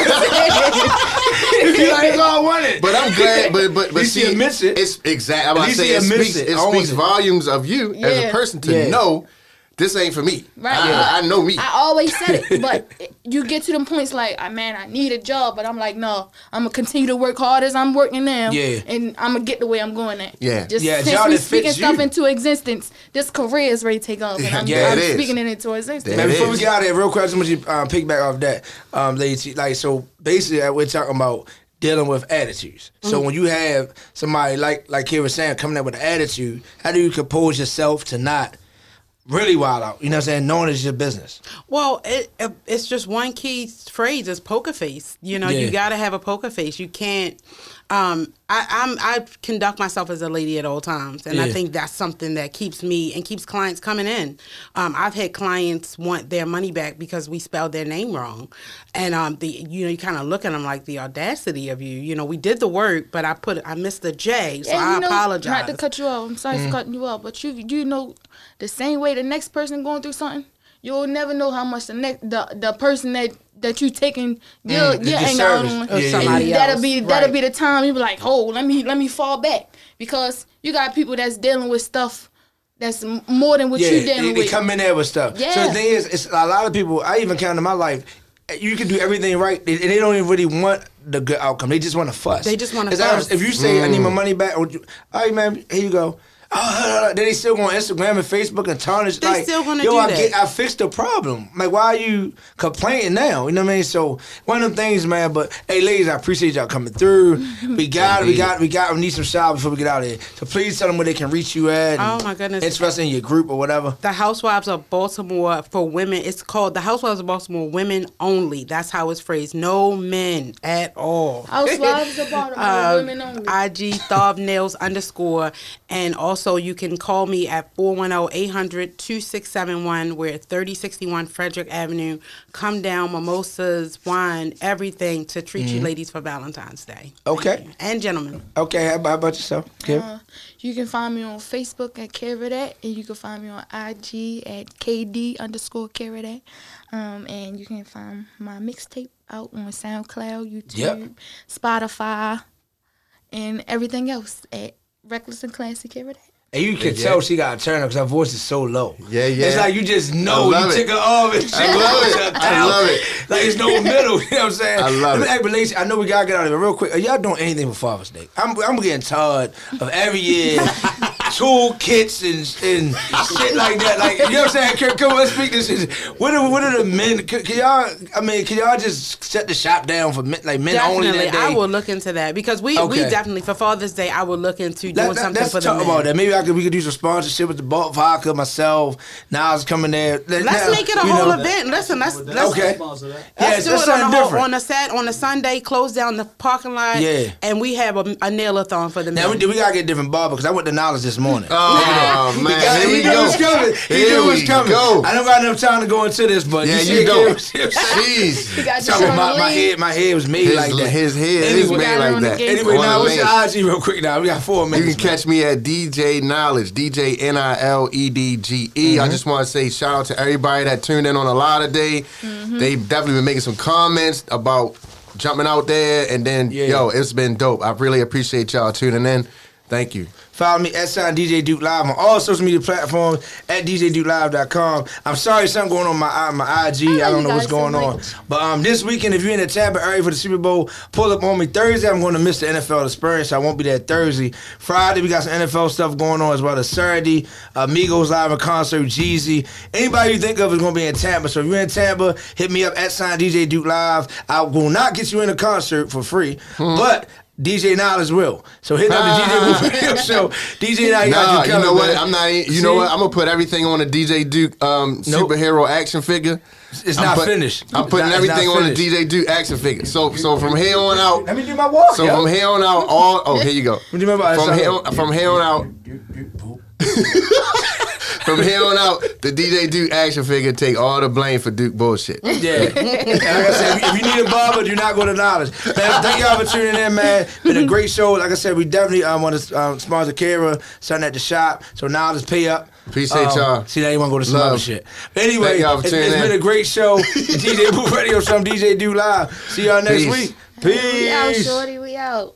You like, all I wanted. But I'm glad, but but At but see, admits it. It's exactly. I'm about to say he it speaks. it. It, I almost- speaks volumes of you as a person to Yeah. know this ain't for me. Right. I, I know me. I always said it, but you get to them points like, ah, man, I need a job, but I'm like, no, I'm gonna continue to work hard as I'm working now, Yeah. and I'm gonna get the way I'm going at. Yeah. just Yeah, since job we speaking stuff you. into existence, this career is ready to take off, and I'm, Yeah, I'm it is. speaking it into existence. Man, before we get out of here, real quick, I just want you to um, piggyback off that. Um, lady, like so, basically, uh, we're talking about dealing with attitudes. So Mhm. when you have somebody like like Kira was saying coming up with an attitude, how do you compose yourself to not really wild out? You know what I'm saying? Knowing it's your business. Well, it, it it's just one key phrase is poker face. You know, Yeah. you got to have a poker face. You can't. Um, I, I'm I conduct myself as a lady at all times, and I think that's something that keeps me and keeps clients coming in. Um, I've had clients want their money back because we spelled their name wrong, and um, the you know you kind of look at them like the audacity of you. You know, we did the work, but I put I missed the J, so And I you know, apologize. Not to cut you off. I'm sorry Mhm. for cutting you off, but you you know the same way the next person going through something, you'll never know how much the next the the person that that you taking your Mm, your anger on, of Yeah, yeah, somebody and that'll else. be that'll Right. be the time you be like, oh, let me let me fall back because you got people that's dealing with stuff that's more than what yeah, you they, dealing they with. come in there with stuff. Yeah. So the thing is, it's a lot of people. I even count in my life. You can do everything right, and they don't even really want the good outcome. They just want to fuss. They just wanna It's like, fuss. If you say, "I need my Mm. money back," or, all right, man, here you go. Oh, then they still go on Instagram and Facebook and tarnish. They like, still gonna yo, do I that. Get, I fixed the problem. Like, why are you complaining now? You know what I mean? So one of them things, man. But hey, ladies, I appreciate y'all coming through. We got it. We got. We got. We need some shout before we get out of here. So please tell them where they can reach you at. and Oh, my goodness. Interested in your group or whatever. The Housewives of Baltimore for women. It's called the Housewives of Baltimore Women Only. That's how it's phrased. No men at all. Housewives of Baltimore, Uh, women only. IG Thob Nails underscore. And also you can call me at 410-800-2671. We're at 3061 Frederick Avenue. Come down, mimosas, wine, everything to treat you Mhm. ladies for Valentine's Day. Okay. And gentlemen. Okay. How about, how about yourself, Kim? Uh, you can find me on Facebook at Keiradat, and you can find me on IG at KD underscore Keiradat. Um, and you can find my mixtape out on SoundCloud, YouTube, Yep. Spotify, and everything else at Reckless and Classy Keiradat. And you can Yeah. tell she got a turn up because her voice is so low. Yeah, yeah. It's like you just know I you it. took her off and she I love goes it. to I love it. Like it's no middle. You know what I'm saying? I love Let me it. ask you, I know we gotta get out of here real quick. Are y'all doing anything for Father's Day? I'm I'm getting tired of every year tool kits and and shit like that. Like you know what I'm saying? Come, come let's speak this. Is, what are what are the men? Can, can y'all? I mean, can y'all just shut the shop down for men, like men definitely, only that day? I will look into that because we, we definitely for Father's Day I will look into doing Let, something for the talk men. about that. Maybe I could we could do some sponsorship with the Bulk Vodka myself. Now it's coming there. Let- Let's now, make it a whole know- event. Listen, let's let's Okay. Let's Yes, do it on a something whole, different. on a Sat on a Sunday. Close down the parking lot. Yeah. and we have a, a nail-a-thon for the men. Now we, we gotta get different barber because I went to Niledge this morning. Oh, He man. got- Here he we knew go. it was coming. He Here knew was we coming. go. I don't got enough time to go into this, but Yeah, see you go. don't. Jeez. You Talking about my head, my head was made like that. his head is Anyway, made like that. Anyway, now the what's your. IG real quick now? We got four minutes. You can catch me at DJ Niledge, DJ N I L E D G E. I Mhm. just want to say shout out to everybody that tuned in on a lot of day. They definitely been making some comments about jumping out there, and then yo, it's been dope. I really appreciate y'all tuning in. Thank you. Follow me at sign DJ Duke Live on all social media platforms at DJDukeLive.com. I'm sorry something going on my my IG. I, don't know what's going so on. But um this weekend, if you're in the Tampa area for the Super Bowl, pull up on me. Thursday, I'm going to miss the NFL experience. I won't be there Thursday. Friday, we got some NFL stuff going on as well as Saturday. Amigos live in concert, Jeezy. Anybody you think of is going to be in Tampa. So if you're in Tampa, hit me up at sign DJ Duke Live. I will not get you in a concert for free, but DJ Niledge will. So hit up the DJ Booth Radio Show. DJ Niledge Nah, got you covered, know what? man. I'm not. You See? know what? I'm gonna put everything on a DJ Duke um, Nope. superhero action figure. It's I'm not put- finished. I'm putting not- everything on the finished. DJ Duke action figure. So so from here on out. Let me do my walk. So yo. from here on out, all oh here you go. What do you remember? From here from here on out. From here on out, the DJ Duke action figure take all the blame for Duke bullshit. Yeah. Like I said, if you need a barber, do not go to Niledge. Man, thank y'all for tuning in, man. Been a great show. Like I said, we definitely um, want to um, sponsor Kara, something at the shop. So Niledge pay up. Appreciate Um, y'all. See, now you want to go to some Love. other shit. But anyway, Thank y'all for it's, tuning it's in. been a great show. DJ Booth Radio, some DJ Duke Live. See y'all next Peace. week. We out, Peace. shorty. We out.